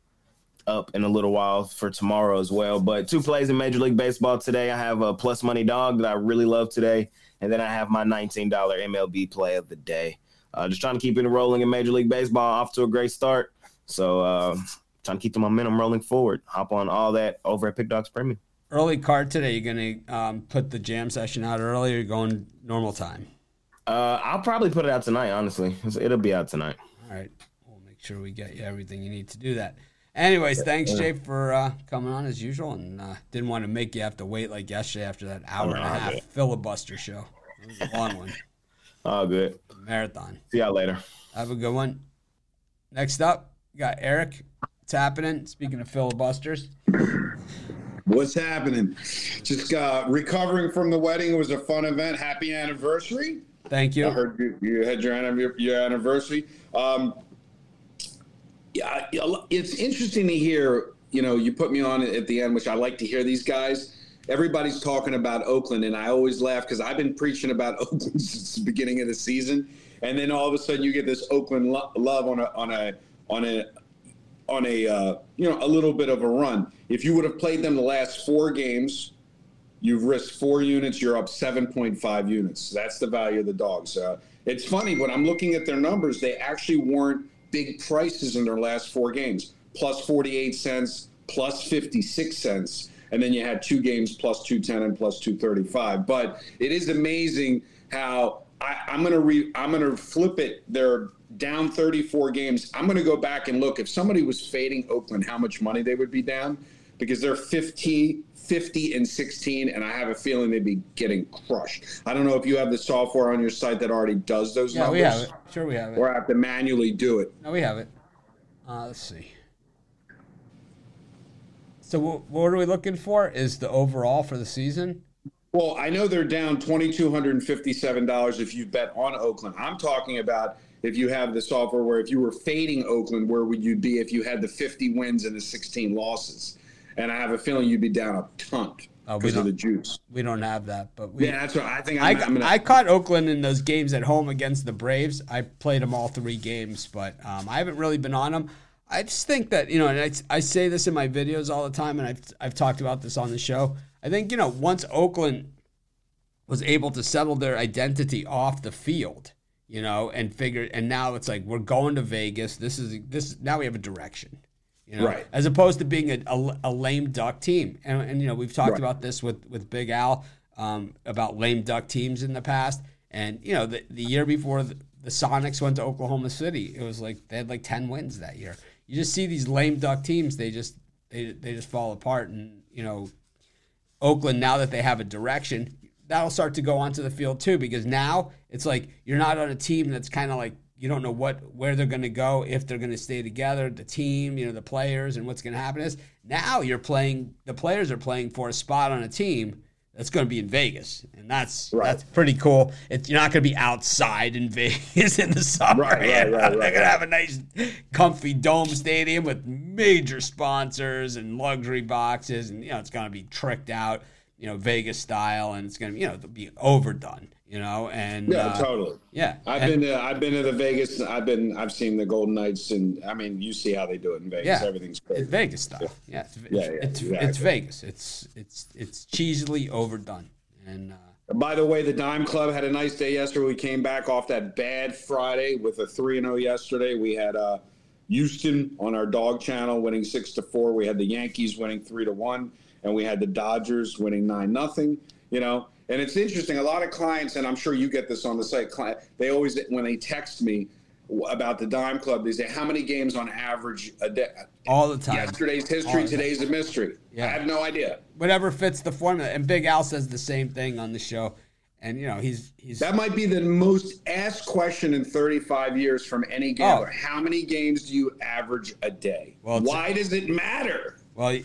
up in a little while for tomorrow as well. But two plays in Major League Baseball today. I have a plus money dog that I really love today, and then I have my $19 MLB play of the day. Uh, just trying to keep it rolling in Major League Baseball, off to a great start. So uh, trying to keep the momentum rolling forward. Hop on all that over at PickDawgz Premium early card today. You're gonna um, put the jam session out early. Or you're going normal time. Uh, I'll probably put it out tonight. Honestly, it'll be out tonight. All right, we'll make sure we get you everything you need to do that. Anyways, thanks Jay for uh, coming on as usual, and uh, didn't want to make you have to wait like yesterday after that hour and a half good. filibuster show. It was a long one. All good. Marathon. See y'all later. Have a good one. Next up, we got Eric. What's happening? Speaking of filibusters. What's happening? Just uh, recovering from the wedding. It was a fun event. Happy anniversary. Thank you. I heard you, you had your, your anniversary. Um, yeah, it's interesting to hear. You know, you put me on at the end, which I like to hear these guys. Everybody's talking about Oakland, and I always laugh because I've been preaching about Oakland since the beginning of the season, and then all of a sudden you get this Oakland lo- love on a on a on a on a uh, you know a little bit of a run. If you would have played them the last four games, you've risked four units. You're up 7.5 units. That's the value of the dogs. Uh, it's funny when I'm looking at their numbers, they actually weren't big prices in their last four games. Plus 48 cents, plus 56 cents, and then you had two games plus 210 and plus 235. But it is amazing how I, am going to re, I'm going to flip it. They're down 34 games. I'm going to go back and look if somebody was fading Oakland, how much money they would be down because they're 50, 50 and 16, and I have a feeling they'd be getting crushed. I don't know if you have the software on your site that already does those yeah, numbers. we have it. Sure, we have it. Or I have to manually do it. No, we have it. Uh, let's see. So, what are we looking for? Is the overall for the season? Well, I know they're down twenty two hundred and fifty seven dollars if you bet on Oakland. I'm talking about if you have the software where if you were fading Oakland, where would you be if you had the 50 wins and the 16 losses? And I have a feeling you'd be down a ton oh, because of the juice. We don't have that, but we, yeah, that's what I think. I'm, I, I'm gonna, I caught Oakland in those games at home against the Braves. I played them all three games, but um, I haven't really been on them. I just think that you know, and I, I say this in my videos all the time, and I've I've talked about this on the show. I think you know once Oakland was able to settle their identity off the field you know, and figured, and now it's like we're going to Vegas. This is this now we have a direction, you know, right? As opposed to being a, a, a lame duck team, and, and you know we've talked right. about this with with Big Al um, about lame duck teams in the past, and you know the the year before the, the Sonics went to Oklahoma City. It was like they had like ten wins that year. You just see these lame duck teams. They just they they just fall apart. And you know, Oakland now that they have a direction, that'll start to go onto the field too. Because now it's like you're not on a team that's kind of like you don't know what where they're going to go if they're going to stay together the team you know the players and what's going to happen is now you're playing the players are playing for a spot on a team that's going to be in Vegas and that's Right. that's pretty cool it, you're not going to be outside in Vegas in the summer Right, right, you know? they're going to have a nice comfy dome stadium with major sponsors and luxury boxes and you know it's going to be tricked out you know Vegas style and it's going to you know be overdone you know and Yeah, uh, totally. yeah I've And- been to I've been to the Vegas. I've been I've seen the Golden Knights, and I mean, you see how they do it in Vegas. Yeah. Everything's. It's Vegas style. Yeah, it's, Yeah, yeah, it's, exactly. it's Vegas. It's it's it's cheesily overdone. And uh, By the way, the Dime Club had a nice day yesterday. We came back off that bad Friday with a three and zero yesterday. We had uh, Houston on our dog channel winning six to four. We had the Yankees winning three to one, and we had the Dodgers winning nine nothing. You know, and it's interesting. A lot of clients, and I'm sure you get this on the site. Client, they always when they text me about the Dime Club, they say how many games on average a day. all the time, Yesterday's history, today's a mystery. Yeah. I have no idea. whatever fits the formula. And Big Al says the same thing on the show. And you know he's he's That might be the most asked question in 35 years from any oh. gambler. Oh. How many games do you average a day? Well, Why does it matter? well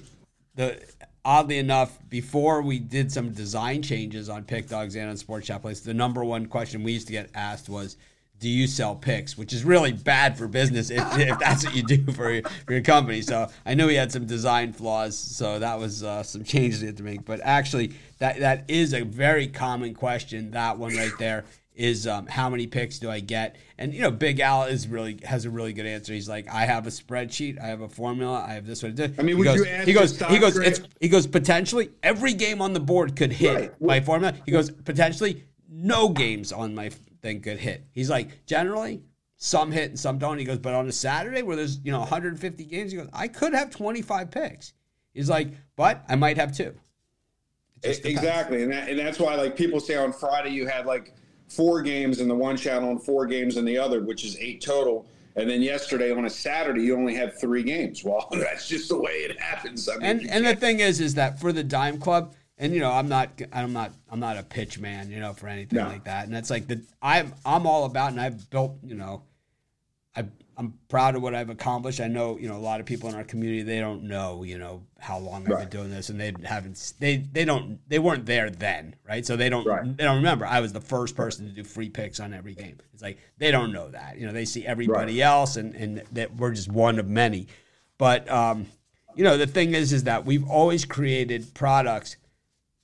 the oddly enough before we did some design changes on PickDawgz and on Sports Chat Place, the number one question we used to get asked was. Do you sell picks? Which is really bad for business if, if that's what you do for your, for your company. So I knew he had some design flaws, so that was uh, some changes he had to make. But actually, that that is a very common question. That one right there is um, how many picks do I get? And you know, Big Al is really has a really good answer. He's like, I have a spreadsheet, I have a formula, I have this what it I mean, he would goes, he goes, he goes, grade? it's, he goes potentially every game on the board could hit Right. my formula. He goes potentially no games on my thing could hit. He's like generally some hit and some don't. He goes, but on a Saturday where there's you know 150 games, he goes, I could have 25 picks. He's like, but I might have two. It just depends. Exactly. And, that, and that's why, like, people say on Friday you had like four games in the one channel and four games in the other, which is eight total. And then yesterday on a Saturday, you only had three games. Well, that's just the way it happens. I mean, and and the thing is is that for the dime club and you know i'm not i'm not i'm not a pitch man you know for anything No. like that and that's like the i'm i'm all about and i've built you know i'm proud of what i've accomplished. I know you know a lot of people in our community they don't know you know how long i've been doing this and they haven't they they don't they weren't there then right? So they don't Right. they don't remember. I was the first person to do free picks on every game. It's like they don't know that. You know they see everybody else and and that we're just one of many. But um you know the thing is is that we've always created products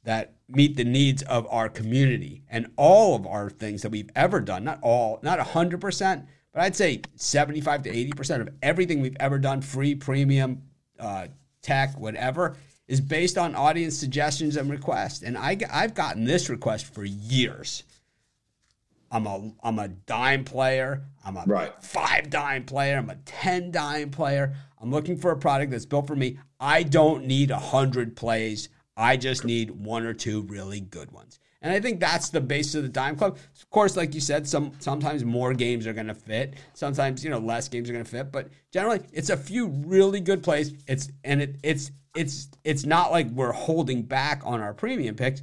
that meet the needs of our community and all of our things that we've ever done. Not all not 100% but i'd say 75 to 80% of everything we've ever done free premium uh, tech whatever is based on audience suggestions and requests and I, i've gotten this request for years I'm a I'm a dime player. I'm a Right. five dime player. I'm a ten dime player. I'm looking for a product that's built for me. I don't need a hundred plays. I just need one or two really good ones. And I think that's the base of the dime club. Of course, like you said, some sometimes more games are going to fit. Sometimes you know less games are going to fit. But generally, it's a few really good plays. It's and it it's it's it's not like we're holding back on our premium picks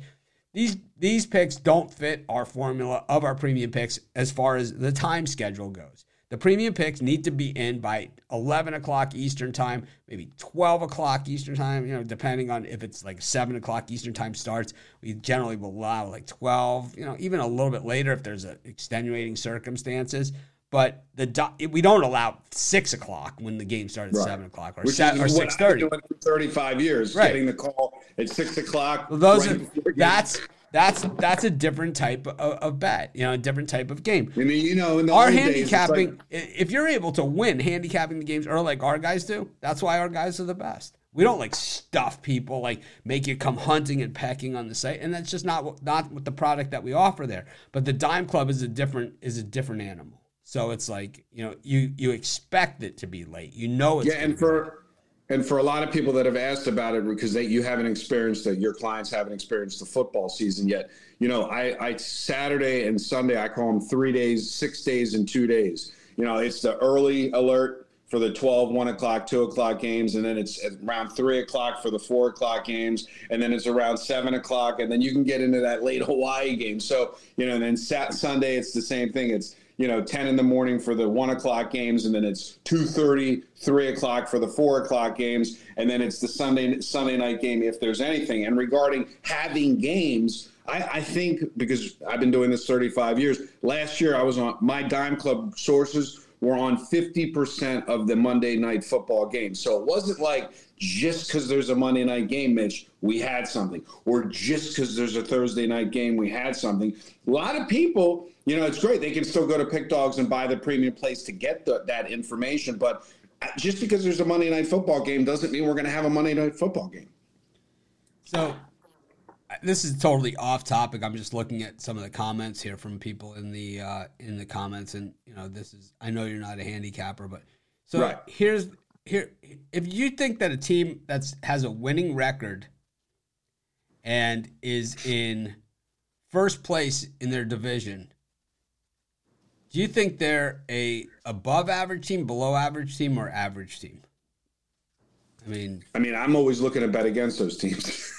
these these picks don't fit our formula of our premium picks as far as the time schedule goes. The premium picks need to be in by 11 o'clock Eastern time, maybe 12 o'clock Eastern time, you know, depending on if it's like 7 o'clock Eastern time starts. We generally will allow like 12, you know, even a little bit later if there's a extenuating circumstances. But the do- we don't allow 6 o'clock when the game starts at Right. 7 o'clock or, Which or what I've 6.30. been 35 years, Right. getting the call at six o'clock. Well, those right are that's that's that's a different type of, of bet, you know, a different type of game. I mean, you know, in the Our old days, handicapping, like- if you're able to win handicapping the games or like our guys do, that's why our guys are the best. We don't like stuff people, like make you come hunting and pecking on the site, and that's just not what, not what the product that we offer there. But the Dime Club is a different is a different animal. So it's like you know you you expect it to be late. You know it's yeah, and be late. for and for a lot of people that have asked about it because they, you haven't experienced it, your clients haven't experienced the football season yet. You know, I, I Saturday and Sunday I call them three days, six days, and two days. You know, it's the early alert for the 12, 1 o'clock, 2 o'clock games, and then it's around 3 o'clock for the 4 o'clock games, and then it's around 7 o'clock, and then you can get into that late Hawaii game. So, you know, and then Sat- Sunday, it's the same thing. It's you know 10 in the morning for the 1 o'clock games and then it's 2.30 3 o'clock for the 4 o'clock games and then it's the sunday sunday night game if there's anything. And regarding having games I, I think because i've been doing this 35 years last year i was on my dime club sources were on 50% of the monday night football games so it wasn't like just because there's a monday night game mitch we had something or just because there's a thursday night game we had something. A lot of people you know, it's great. They can still go to PickDawgz and buy the premium place to get the, that information. But just because there's a Monday night football game doesn't mean we're going to have a Monday night football game. So this is totally off topic. I'm just looking at some of the comments here from people in the uh, in the comments, and you know, this is. I know you're not a handicapper, but so right. here's here. If you think that a team that's has a winning record and is in first place in their division do you think they're a above average team, below average team, or average team? I mean, I mean, I'm always looking to bet against those teams.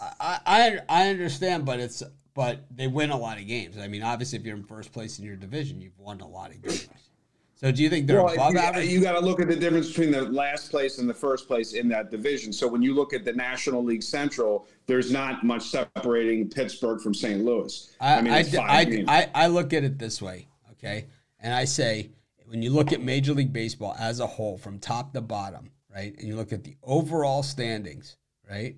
I, I I understand, but it's but they win a lot of games. I mean, obviously, if you're in first place in your division, you've won a lot of games. So, do you think they're well, above you, average? You got to look at the difference between the last place and the first place in that division. So, when you look at the National League Central, there's not much separating Pittsburgh from St. Louis. I, I mean, I, I, I, I look at it this way Okay. And I say, when you look at Major League Baseball as a whole, from top to bottom, right, and you look at the overall standings, right,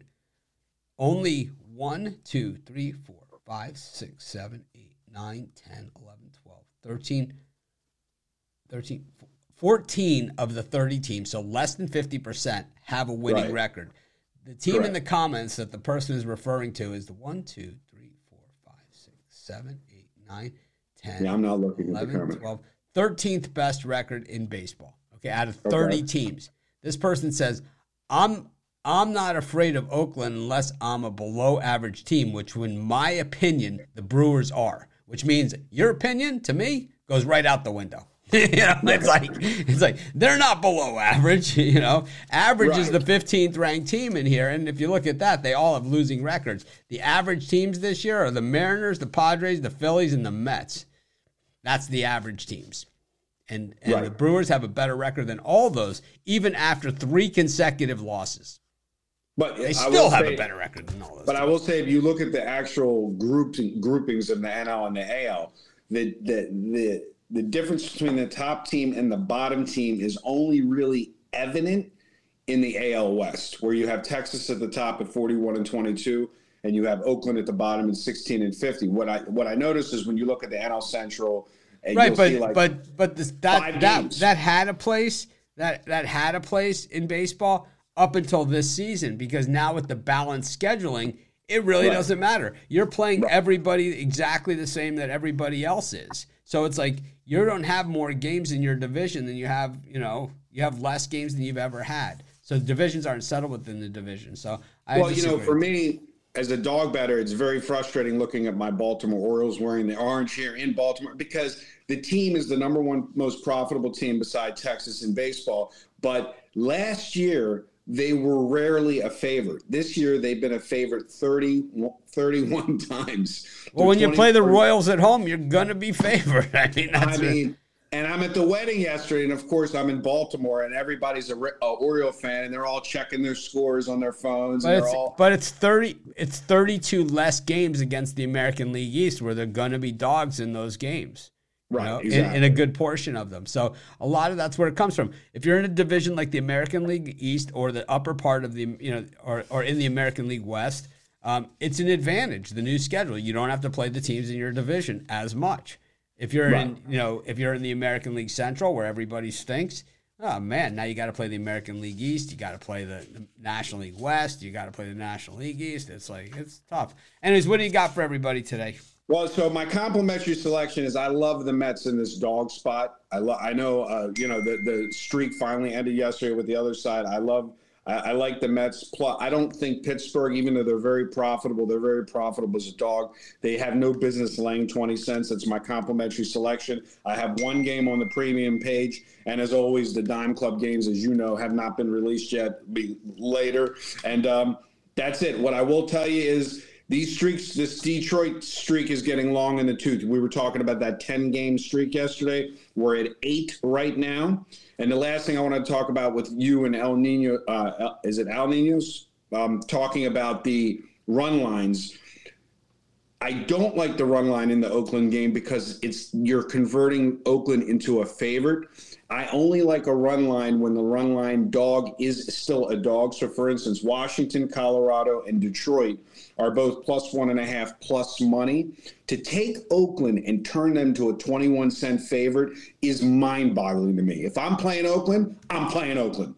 only 1, 2, 3, 4, 5, 6, 7, 8, 9, 10, 11, 12, 13, 13 14 of the 30 teams, so less than 50%, have a winning right. record. The team Correct. in the comments that the person is referring to is the 1, 2, 3, 4, 5, 6, 7, 8, 9, 10, yeah, I'm not looking 11, at the 12, 13th best record in baseball. Okay, out of 30 okay. teams. This person says, I'm I'm not afraid of Oakland unless I'm a below average team, which in my opinion, the Brewers are. Which means your opinion to me goes right out the window. you know, it's like it's like they're not below average. You know, average right. is the 15th ranked team in here, and if you look at that, they all have losing records. The average teams this year are the Mariners, the Padres, the Phillies, and the Mets. That's the average teams. And, and right. the Brewers have a better record than all those, even after three consecutive losses. But they still have say, a better record than all those. But teams. I will say, if you look at the actual groups groupings of the NL and the AL, the the the the difference between the top team and the bottom team is only really evident in the AL West, where you have Texas at the top at 41 and 22, and you have Oakland at the bottom at 16 and 50. What I what I noticed is when you look at the NL Central right, but like but but this, that that games. that had a place that that had a place in baseball up until this season because now with the balanced scheduling, it really right. doesn't matter. You're playing right. everybody exactly the same that everybody else is. So it's like you don't have more games in your division than you have, you know, you have less games than you've ever had. So the divisions aren't settled within the division. So I well, you know, for me, as a dog better, it's very frustrating looking at my Baltimore Orioles wearing the orange here in Baltimore because the team is the number one most profitable team beside Texas in baseball. But last year, they were rarely a favorite. This year, they've been a favorite 30, 31 times. Well, when you play the Royals at home, you're going to be favored. I mean, I mean, and I'm at the wedding yesterday, and of course I'm in Baltimore, and everybody's a, a Oriole fan, and they're all checking their scores on their phones. But, it's, all... but it's thirty, it's 32 less games against the American League East, where they're going to be dogs in those games, right? You know, exactly. in, in, a good portion of them. So a lot of that's where it comes from. If you're in a division like the American League East or the upper part of the, you know, or or in the American League West, um, it's an advantage. The new schedule, you don't have to play the teams in your division as much. If you're right. in, you know, if you're in the American League Central where everybody stinks, oh man, now you got to play the American League East. You got to play the, the, National League West. You got to play the National League East. It's like it's tough. Anyways, what do you got for everybody today? Well, so my complimentary selection is I love the Mets in this dog spot. I love. I know, uh, you know, the the streak finally ended yesterday with the other side. I love. I, I like the Mets. Plus, I don't think Pittsburgh, even though they're very profitable, they're very profitable as a dog. They have no business laying 20 cents. That's my complimentary selection. I have one game on the premium page. And as always, the Dime Club games, as you know, have not been released yet, be later. And um, that's it. What I will tell you is these streaks, this Detroit streak is getting long in the tooth. We were talking about that 10 game streak yesterday. We're at eight right now. And the last thing I want to talk about with you and El Nino, uh, is it Al Ninos? Um, talking about the run lines. I don't like the run line in the Oakland game because it's you're converting Oakland into a favorite. I only like a run line when the run line dog is still a dog. So, for instance, Washington, Colorado, and Detroit are both plus one and a half plus money. To take Oakland and turn them to a 21 cent favorite is mind boggling to me. If I'm playing Oakland, I'm playing Oakland.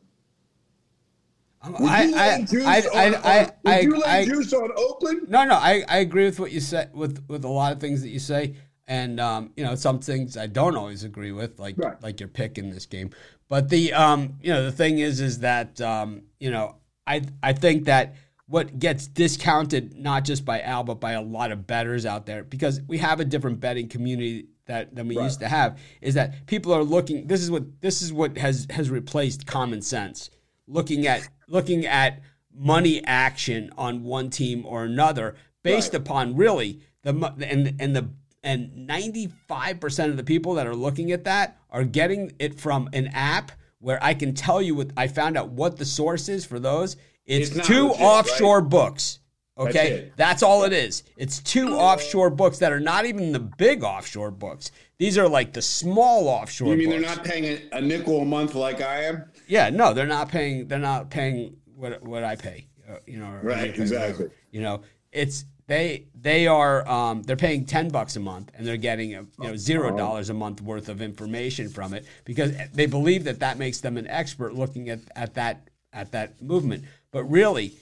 Oh, would you I, lay juice I, on, I, on, would you lay juice on Oakland? No, no, I, I agree with what you said with with a lot of things that you say, and um, you know some things I don't always agree with, like right. like your pick in this game. But the um, you know the thing is, is that um, you know I I think that what gets discounted not just by Al but by a lot of betters out there because we have a different betting community that than we right. used to have is that people are looking this is what this is what has has replaced common sense looking at looking at money action on one team or another based right. upon really the and and the and 95% of the people that are looking at that are getting it from an app where I can tell you what I found out what the source is for those it's, it's two legit, offshore right? books. Okay, that's, that's, all it is. It's two offshore books that are not even the big offshore books. These are like the small offshore. You mean books. they're not paying a, nickel a month like I am? Yeah, no, they're not paying. They're not paying what what I pay. Uh, you know, right? Exactly. You know, it's they they are um, they're paying ten bucks a month and they're getting a, you know zero dollars a month worth of information from it because they believe that that makes them an expert looking at at that at that movement. But really,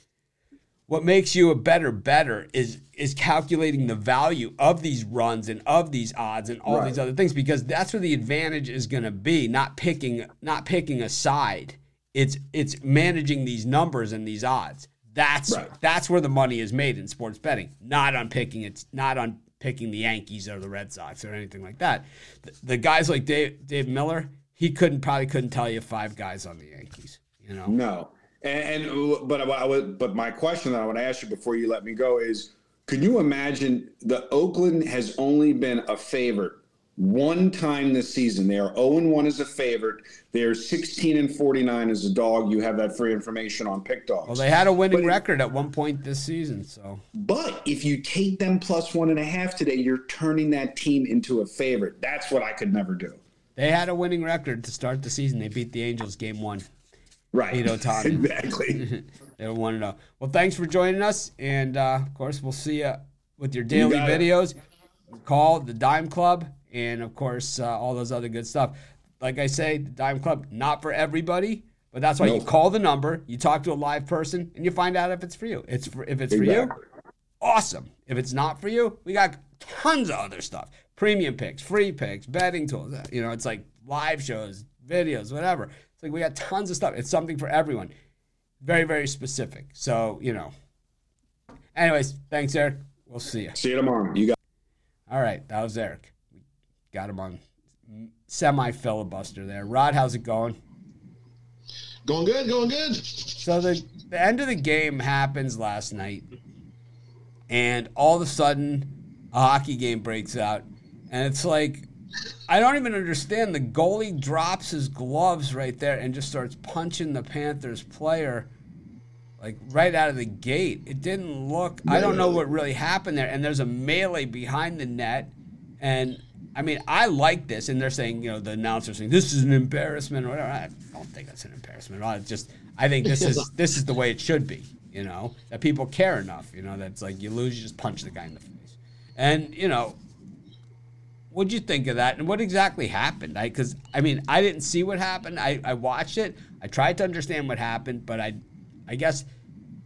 what makes you a better better is is calculating the value of these runs and of these odds and all right. these other things because that's where the advantage is going to be not picking not picking a side it's it's managing these numbers and these odds that's right. that's where the money is made in sports betting not on picking it's not on picking the Yankees or the Red Sox or anything like that. The, the guys like Dave Dave Miller he couldn't probably couldn't tell you five guys on the Yankees you know? No. And, and but I would, but my question that I would ask you before you let me go is, can you imagine the Oakland has only been a favorite one time this season. They are 0 and 1 as a favorite. They are 16 and 49 as a dog. You have that free information on PickDawgz. Well, they had a winning but, record at one point this season. So, but if you take them plus one and a half today, you're turning that team into a favorite. That's what I could never do. They had a winning record to start the season. They beat the Angels game one. Right. Eight Ohtani. exactly. they want to know. Well, thanks for joining us, and uh, of course, we'll see you with your daily you videos. It. Call the Dime Club, and of course, uh, all those other good stuff. Like I say, the Dime Club not for everybody, but that's why you call the number, you talk to a live person, and you find out if it's for you. It's for, if it's exactly. for you, awesome. If it's not for you, we got tons of other stuff: premium picks, free picks, betting tools. You know, it's like live shows, videos, whatever. It's like we got tons of stuff. It's something for everyone. Very, very specific. So, you know. Anyways, thanks, Eric. We'll see you. See you tomorrow. You got All right, that was Eric. Got him on semi filibuster there. Rodd, how's it going? Going good, going good. So the the end of the game happens last night, and all of a sudden, a hockey game breaks out, and it's like I don't even understand. The goalie drops his gloves right there and just starts punching the Panthers player like right out of the gate. It didn't look. I don't know what really happened there. And there's a melee behind the net, and I mean, I like this. And they're saying, you know, the announcer saying this is an embarrassment or whatever. I don't think that's an embarrassment. I just, I think this is this is the way it should be. You know, that people care enough. You know, that's like you lose, you just punch the guy in the face. And you know, What'd you think of that? And what exactly happened? I Because I, I, mean, I didn't see what happened. I, I watched it. I tried to understand what happened, but I, I guess,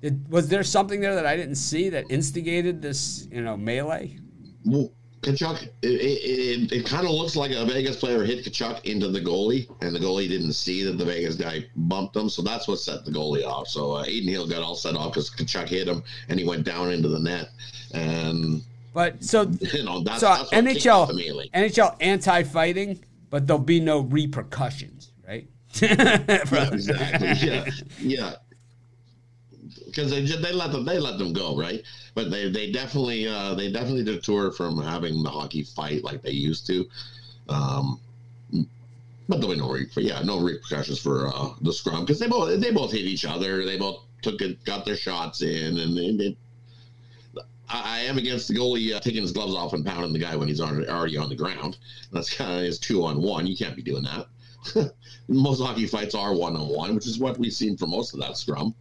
it, was there something there that I didn't see that instigated this, you know, melee? Well, Tkachuk, it, it, it kind of looks like a Vegas player hit Tkachuk into the goalie, and the goalie didn't see that the Vegas guy bumped him. So that's what set the goalie off. So uh, Adin Hill got all set off because Tkachuk hit him, and he went down into the net. And But so you know that's, so that's NHL immediately. NHL anti-fighting, but there'll be no repercussions, right? Yeah, exactly. Yeah, yeah. Because they they let them they let them go right, but they they definitely uh, they definitely deter from having the hockey fight like they used to. Um, but there'll be no yeah no repercussions for uh, the scrum because they both they both hit each other. They both took it got their shots in and they. they I am against the goalie uh, taking his gloves off and pounding the guy when he's already on the ground. That's kind of his two on one. You can't be doing that. most hockey fights are one on one, which is what we've seen for most of that scrum.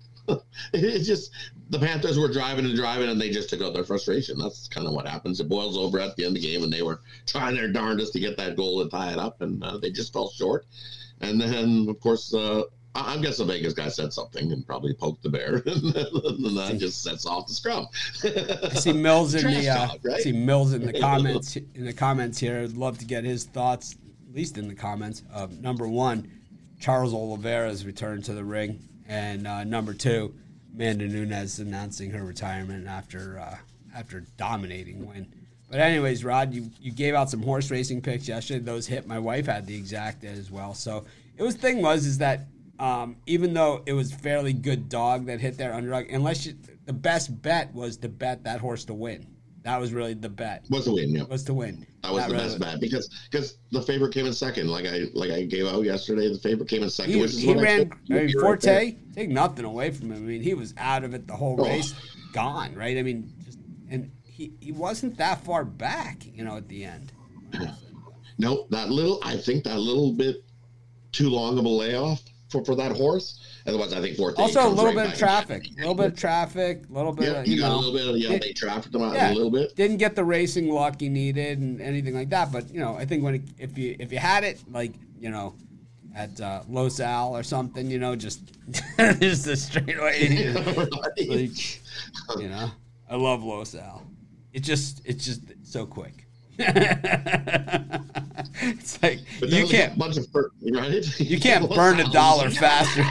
It's just the Panthers were driving and driving, and they just took out their frustration. That's kind of what happens. It boils over at the end of the game, and they were trying their darndest to get that goal and tie it up, and uh, they just fell short. And then, of course, uh, I- I'm guessing the Vegas guy said something and probably poked the bear, and then that just sets off the scrum. I see Mills in Trash the uh, talk, right? See Mills in the comments in the comments here. I'd love to get his thoughts, at least in the comments. Uh, number one, Charles Oliveira's return to the ring, and uh, number two, Amanda Nunes announcing her retirement after uh, after dominating win. But anyways, Rodd, you, you gave out some horse racing picks yesterday. Those hit. My wife had the exact as well. So it was thing was is that um, even though it was fairly good dog that hit their underdog, unless you, the best bet was to bet that horse to win. That was really the bet. Was a win, yeah. Was to win. That was the really- best bet because because the favorite came in second. Like I like I gave out yesterday, the favorite came in second, He, which is he ran. I mean, You're right. Forte take nothing away from him. I mean, he was out of it the whole Oh. race, gone. Right. I mean, just and he he wasn't that far back. You know, at the end. No, that little. I think that little bit too long of a layoff for, for that horse. Otherwise, I think Forte. Also, a little right bit traffic. A little bit of traffic. A little bit. Of, you you got know, a little bit. Of, yeah, it- they trafficked them out yeah, a little bit. Didn't get the racing luck he needed and anything like that. But you know, I think when it, if you if you had it like you know at uh, Los Al or something, you know, just just a straight away. like, you know, I love Los Al. It just it's just so quick. it's like you can't a bunch of fir- right. you can't burn a dollar faster.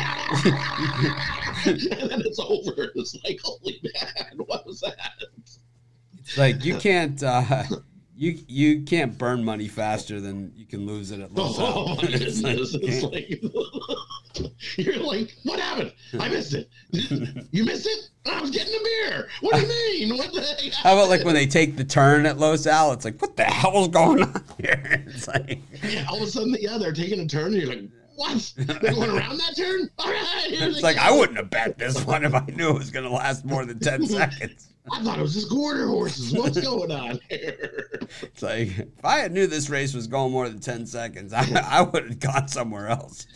and then it's over. It's like holy man, what was that? It's like you can't uh, you you can't burn money faster than you can lose it at Los Oh It's like, it's like, you're like, what happened? I missed it. You missed it? I was getting a beer. What do you mean? What the heck? How about like when they take the turn at Los Al? It's like, what the hell's going on here? It's like, Yeah, all of a sudden, yeah, they're taking a turn, and you're like, what? They're going around that turn? All right. it's like go. I wouldn't have bet this one if I knew it was going to last more than ten seconds. I thought it was just quarter horses. What's going on here? It's like if I had knew this race was going more than ten seconds, I, I would have gone somewhere else.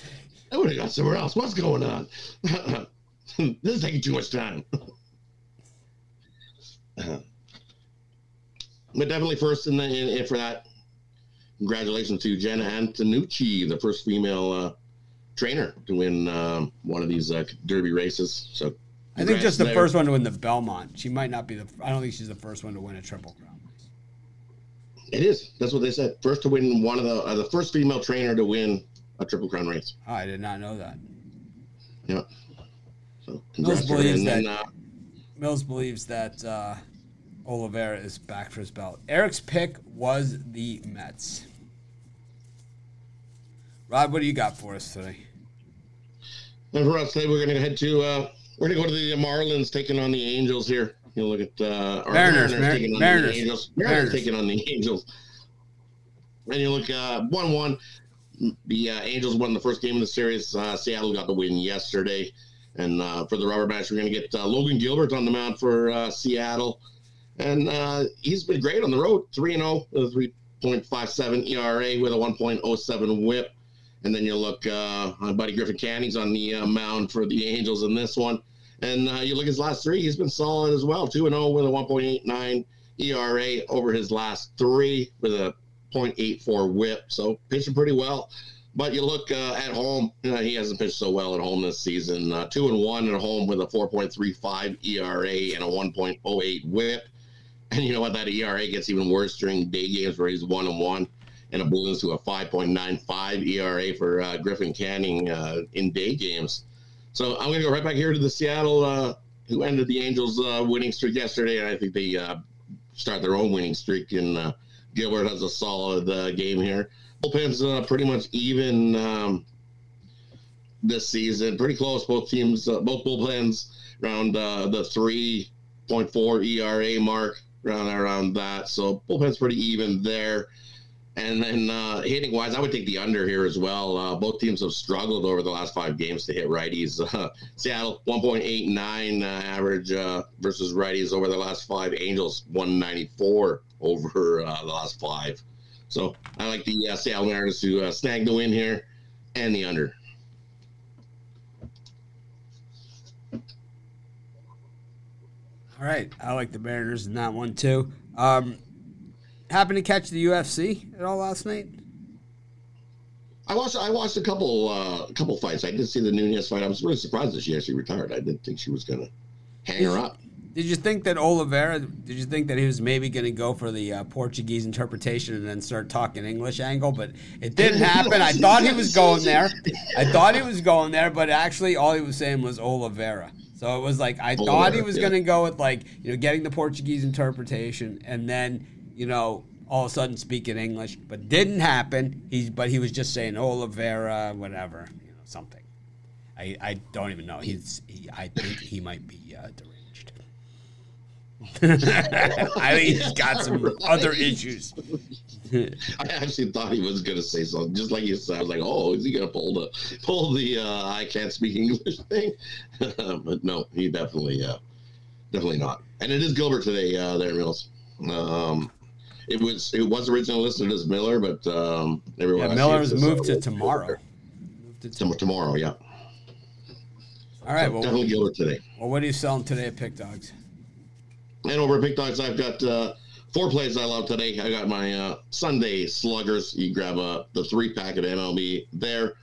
I would have got somewhere else. What's going on? this is taking too much time. but definitely first in the in, in for that. Congratulations to Jena Antonucci, the first female uh, trainer to win um, one of these uh, Derby races. So I think just the congrats first one to win the Belmont. She might not be the. I don't think she's the first one to win a triple crown. It is. That's what they said. First to win one of the uh, the first female trainer to win a triple crown race. Oh, I did not know that. Yeah. So Mills congrats to her. believes And then, that- uh, Mills believes that uh, Oliveira is back for his belt. Eric's pick was the Mets. Rodd, what do you got for us today? And for us today, we're going to head to uh, we're going to go to the Marlins taking on the Angels here. You look at uh, Mariners, Mar- taking on Mariners, the Angels. Mariners, Mariners. taking on the Angels. And you look uh, one one. The uh, Angels won the first game of the series. Uh, Seattle got the win yesterday. And uh, for the rubber match, we're going to get uh, Logan Gilbert on the mound for uh, Seattle. And uh, he's been great on the road 3 0 with a 3.57 ERA with a 1.07 whip. And then you look, uh, uh, Buddy Griffin Canning's on the uh, mound for the Angels in this one. And uh, you look at his last three, he's been solid as well 2 and 0 with a 1.89 ERA over his last three with a 0.84 whip. So pitching pretty well. But you look uh, at home, you know, he hasn't pitched so well at home this season. Uh, 2 and 1 at home with a 4.35 ERA and a 1.08 whip. And you know what? That ERA gets even worse during day games where he's one and one, and it balloons to a 5.95 ERA for uh, Griffin Canning uh, in day games. So I'm going to go right back here to the Seattle, uh, who ended the Angels' uh, winning streak yesterday, and I think they uh, start their own winning streak. And uh, Gilbert has a solid game here. Bullpen's pretty much even um, this season, pretty close. Both teams, both bullpens around the 3.4 ERA mark around around that. So bullpen's pretty even there. And then uh, hitting wise, I would take the under here as well. Uh, both teams have struggled over the last five games to hit righties. Uh, Seattle 1.89 uh, average uh, versus righties over the last five. Angels 194 over uh, the last five. So I like the Seattle Mariners to snag the win here and the under. All right, I like the Mariners in that one too. Um, happen to catch the UFC at all last night? I watched. I watched a couple, uh, a couple fights. I did see the Nunes fight. I was really surprised that she actually retired. I didn't think she was gonna hang her up. Did you think that Oliveira? Did you think that he was maybe going to go for the uh, Portuguese interpretation and then start talking English angle? But it didn't happen. I thought he was going there. I thought he was going there, but actually, all he was saying was Oliveira. So it was like I oh, thought he was yeah. going to go with like you know getting the Portuguese interpretation and then you know all of a sudden speaking English, but didn't happen. He's but he was just saying Oliveira, whatever, you know, something. I, I don't even know. He's he, I think he might be uh, deranged. I think he's got some other issues. I actually thought he was going to say something, just like you said. I was like, "Oh, is he going to pull the pull the uh, I can't speak English thing?" but no, he definitely, uh, definitely not. And it is Gilbert today, uh, there, Mills. Um, it was it was originally listed as Miller, but um, everyone yeah, Miller was moved to tomorrow. Moved to tomorrow. tomorrow, yeah. All right, so well, definitely Gilbert today. Well, what are you selling today at PickDawgz? And over at PickDawgz, I've got uh, four plays I love today. I got my uh, Sunday sluggers. You grab uh, the three pack of MLB there,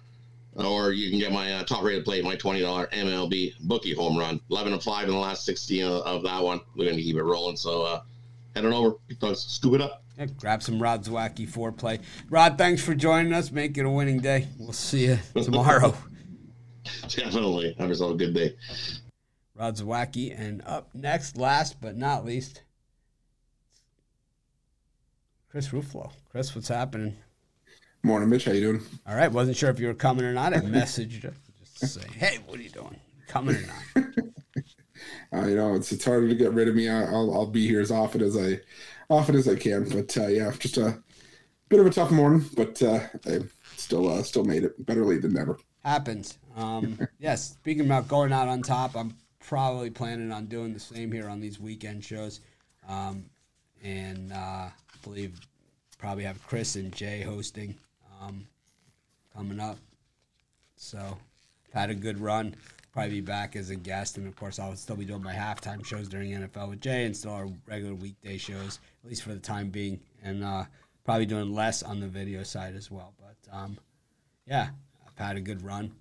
or you can get my uh, top rated play, my twenty dollar MLB bookie home run. Eleven and five in the last sixteen of, of that one. We're going to keep it rolling. So uh, head on over, scoop it up. Yeah, grab some Rodd Zawacky foreplay. Rod, thanks for joining us. Make it a winning day. We'll see you tomorrow. Definitely. Have yourself a good day. Rodd Zawacky, and up next, last but not least. Chris Ruffolo. Chris, what's happening? Morning, Mitch. How you doing? All right. Wasn't sure if you were coming or not. I messaged you just to say, "Hey, what are you doing? Coming or not?" uh, you know, it's it's harder to get rid of me. I'll I'll be here as often as I often as I can. But uh, yeah, just a bit of a tough morning, but uh, I still uh, still made it. Better late than never. Happens. Um, yes. Speaking about going out on top, I'm probably planning on doing the same here on these weekend shows. Um, and uh, I believe probably have Chris and Jay hosting um, coming up. So had a good run. Probably be back as a guest, and of course I'll still be doing my halftime shows during NFL with Jay, and still our regular weekday shows, at least for the time being, and uh, probably doing less on the video side as well. But um, yeah, I've had a good run,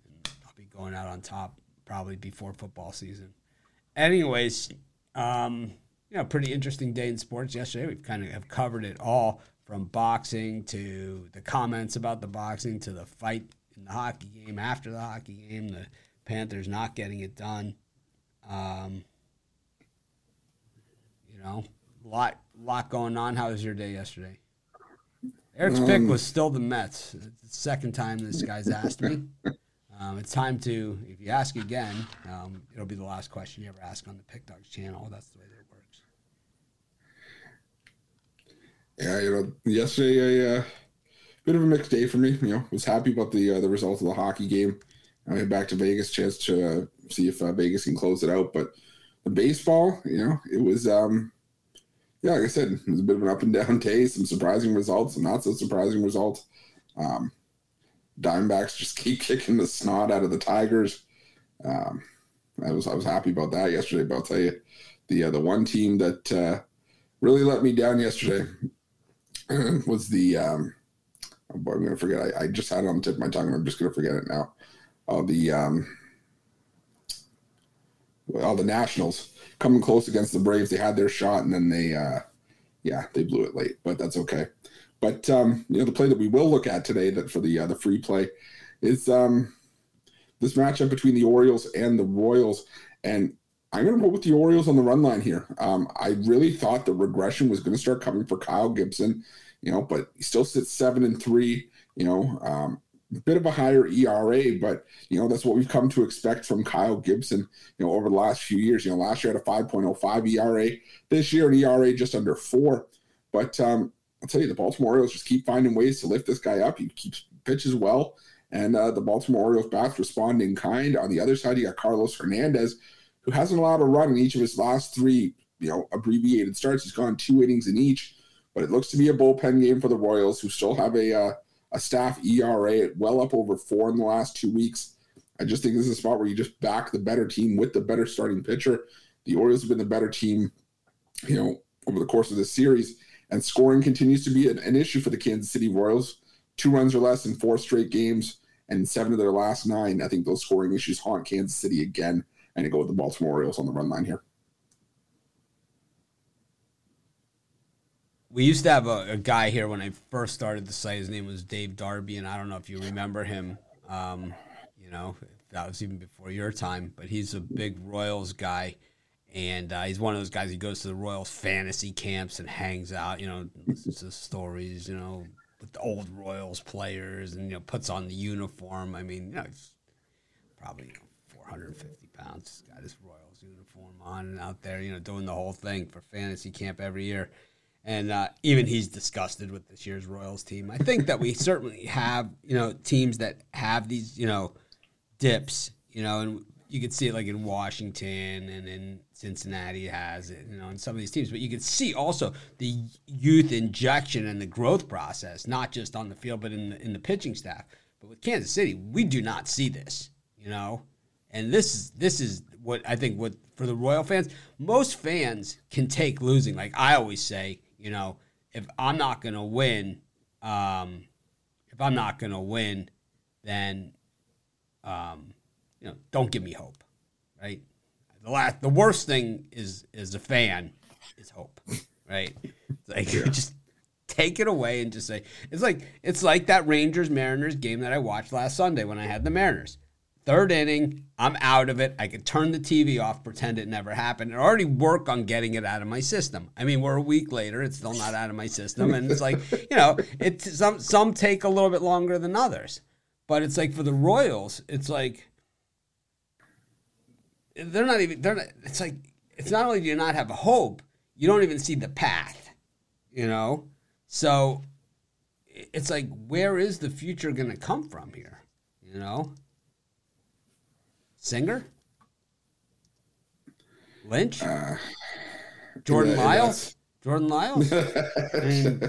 I'll be going out on top probably before football season. Anyways, um, you know, pretty interesting day in sports yesterday. We've kind of have covered it all from boxing to the comments about the boxing to the fight in the hockey game after the hockey game, the Panthers not getting it done. Um, you know, lot lot going on. How was your day yesterday? Eric's um, pick was still the Mets. It's the second time this guy's asked me. Um, it's time to, if you ask again, um, it'll be the last question you ever ask on the PickDawgz channel. That's the way that it works. yeah, you know, yesterday a uh, bit of a mixed day for me. You know, was happy about the uh, the result of the hockey game. I went back to Vegas, chance to uh, see if uh, Vegas can close it out. But the baseball, you know, it was, um, yeah, like I said, it was a bit of an up and down day. Some surprising results, some not so surprising results. Um, Diamondbacks just keep kicking the snot out of the Tigers. Um, I was I was happy about that yesterday. But I'll tell you, the uh, the one team that uh, really let me down yesterday was the um, oh boy, I'm gonna forget. I, I, just had it on the tip of my tongue. and I'm just gonna forget it now. Oh, the um, oh, the Nationals coming close against the Braves. They had their shot, and then they uh, yeah, they blew it late, but that's okay. But um, you know, the play that we will look at today that for the uh, the free play is um, this matchup between the Orioles and the Royals, and I'm going to go with the Orioles on the run line here. Um, I really thought the regression was going to start coming for Kyle Gibson, you know, but he still sits seven and three. You know, um, bit of a higher ERA, but you know that's what we've come to expect from Kyle Gibson. You know, over the last few years. You know, last year had a 5.05 ERA. This year, an ERA just under four. But um, I'll tell you, the Baltimore Orioles just keep finding ways to lift this guy up. He keeps pitches well, and uh, the Baltimore Orioles bats respond in kind. On the other side, you got Carlos Hernandez, who hasn't allowed a run in each of his last three, you know, abbreviated starts. He's gone two innings in each, but it looks to be a bullpen game for the Royals, who still have a uh, a staff ERA well up over four in the last two weeks. I just think this is a spot where you just back the better team with the better starting pitcher. The Orioles have been the better team, you know, over the course of this series, and scoring continues to be an, an issue for the Kansas City Royals. Two runs or less in four straight games, and seven of their last nine. I think those scoring issues haunt Kansas City again, and to go with the Baltimore Orioles on the run line here. We used to have a, a, guy here when I first started the site. His name was Dave Darby, and I don't know if you remember him. Um, you know, that was even before your time, but he's a big Royals guy, and uh, he's one of those guys. He goes to the Royals fantasy camps and hangs out. You know, listens to stories. You know, with the old Royals players, and you know, puts on the uniform. I mean, you know, he's probably you know, 450 pounds. Got his Royals uniform on and out there. You know, doing the whole thing for fantasy camp every year and uh, even he's disgusted with this year's Royals team. I think that we certainly have you know teams that have these you know dips, you know, and you could see it like in Washington and in Cincinnati has it, you know, in some of these teams. But you could see also the youth injection and the growth process, not just on the field, but in the, in the pitching staff. But with Kansas City, we do not see this, you know, and this is this is what I think what for the Royal fans, most fans can take losing. Like I always say, you know, if I'm not going to win, um, if I'm not going to win, then, um, you know, don't give me hope, right? The last, the worst thing is is a fan is hope, right? It's like yeah. just take it away and just say it's like it's like that Rangers Mariners game that I watched last Sunday when I had the Mariners. Third inning, I'm out of it. I could turn the TV off, pretend it never happened, and already work on getting it out of my system. I mean, we're a week later; it's still not out of my system, and it's like you know, it's some some take a little bit longer than others, but it's like for the Royals, it's like they're not even they're not. It's like it's not only do you not have a hope, you don't even see the path, you know. So it's like, where is the future going to come from here? You know. Singer? Lynch? Uh, Jordan yeah, Lyles? Jordan Lyles? I, mean,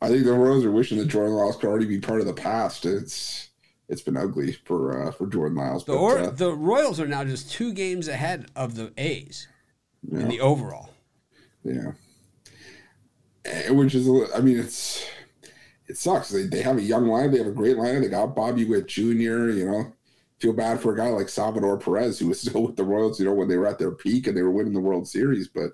I think the Royals are wishing that Jordan Lyles could already be part of the past. It's it's been ugly for uh, for Jordan Lyles. The, but, or, uh, the Royals are now just two games ahead of the A's yeah. in the overall. Yeah, which is I mean it's it sucks. They, they have a young line. They have a great line. They got Bobby Witt Jr., you know. Feel bad for a guy like Salvador Perez, who was still with the Royals, you know, when they were at their peak and they were winning the World Series. But,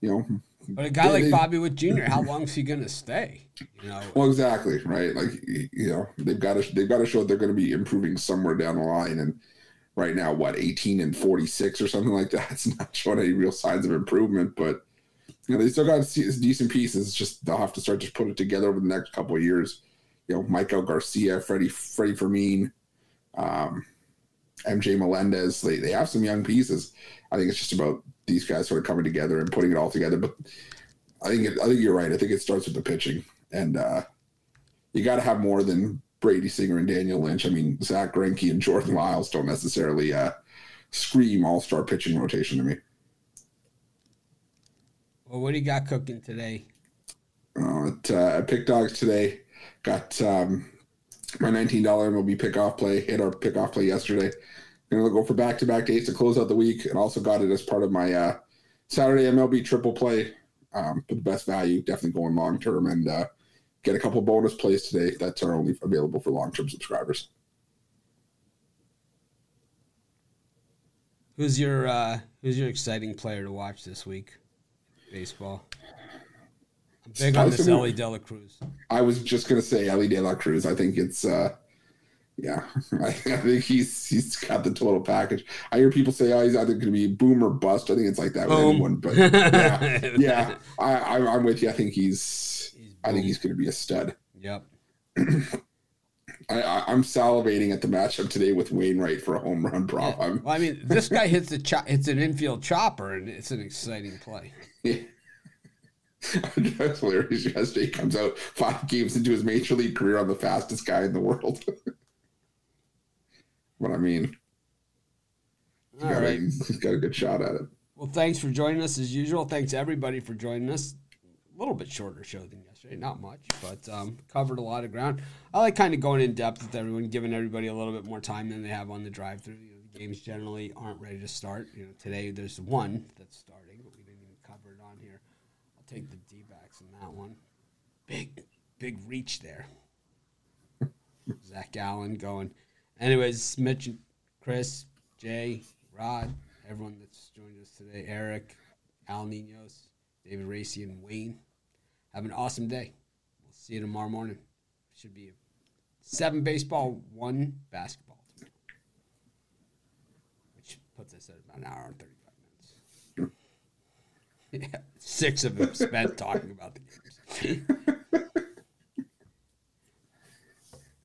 you know. But a guy they, like Bobby Witt Jr., how long is he going to stay? You know. Well, exactly, right? Like, you know, they've got to they've got to show they're going to be improving somewhere down the line. And right now, what, 18 and 46 or something like that? It's not showing any real signs of improvement, but you know, they still got decent pieces. It's just they'll have to start to put it together over the next couple of years. You know, Maikel Garcia, Freddie Freddie Fermin, um, MJ Melendez. They they have some young pieces. I think it's just about these guys sort of coming together and putting it all together. But I think it, I think you're right. I think it starts with the pitching, and uh, you got to have more than Brady Singer and Daniel Lynch. I mean, Zach Greinke and Jordan Lyles don't necessarily uh, scream All Star pitching rotation to me. Well, what do you got cooking today? Uh, at, uh, PickDawgz today, got um, my $19 MLB pickoff play. Hit our pickoff play yesterday. Gonna go for back to back days to close out the week, and also got it as part of my uh, Saturday MLB triple play. Um, for the best value, definitely going long term, and uh, get a couple bonus plays today That's are only available for long term subscribers. Who's your uh, Who's your exciting player to watch this week? Baseball. I'm big on this Elly De La Cruz. I was just gonna say Elly De La Cruz. I think it's uh yeah, I, think he's he's got the total package. I hear people say, "Oh, he's either going to be boom or bust." I think it's like that with anyone, but yeah, yeah, I, I, am with you. I think he's, he's I think he's going to be a stud. Yep. I, am salivating at the matchup today with Wainwright for a home run prop. Yeah. Well, I mean, this guy hits the cho- hits an infield chopper, and it's an exciting play. Yeah. That's hilarious. Yesterday comes out five games into his major league career on the fastest guy in the world. what I mean, he's got, right. a, he's got a good shot at it. Well, thanks for joining us as usual. Thanks everybody for joining us. A little bit shorter show than yesterday, not much, but um, covered a lot of ground. I like kind of going in depth with everyone, giving everybody a little bit more time than they have on the drive-through. You know, the games generally aren't ready to start. You know, today there's one that starting, but we didn't even cover it on here. I'll take the D-backs in that one. Big, big reach there. Zach Allen going. Anyways, Mitch, Chris, Jay, Rodd, everyone that's joined us today, Eric, Al Ninos, David Racey, and Wayne. Have an awesome day. We'll see you tomorrow morning. Should be seven baseball, one basketball. Which puts us at about an hour and 35 minutes. Yeah, six of them spent talking about the games.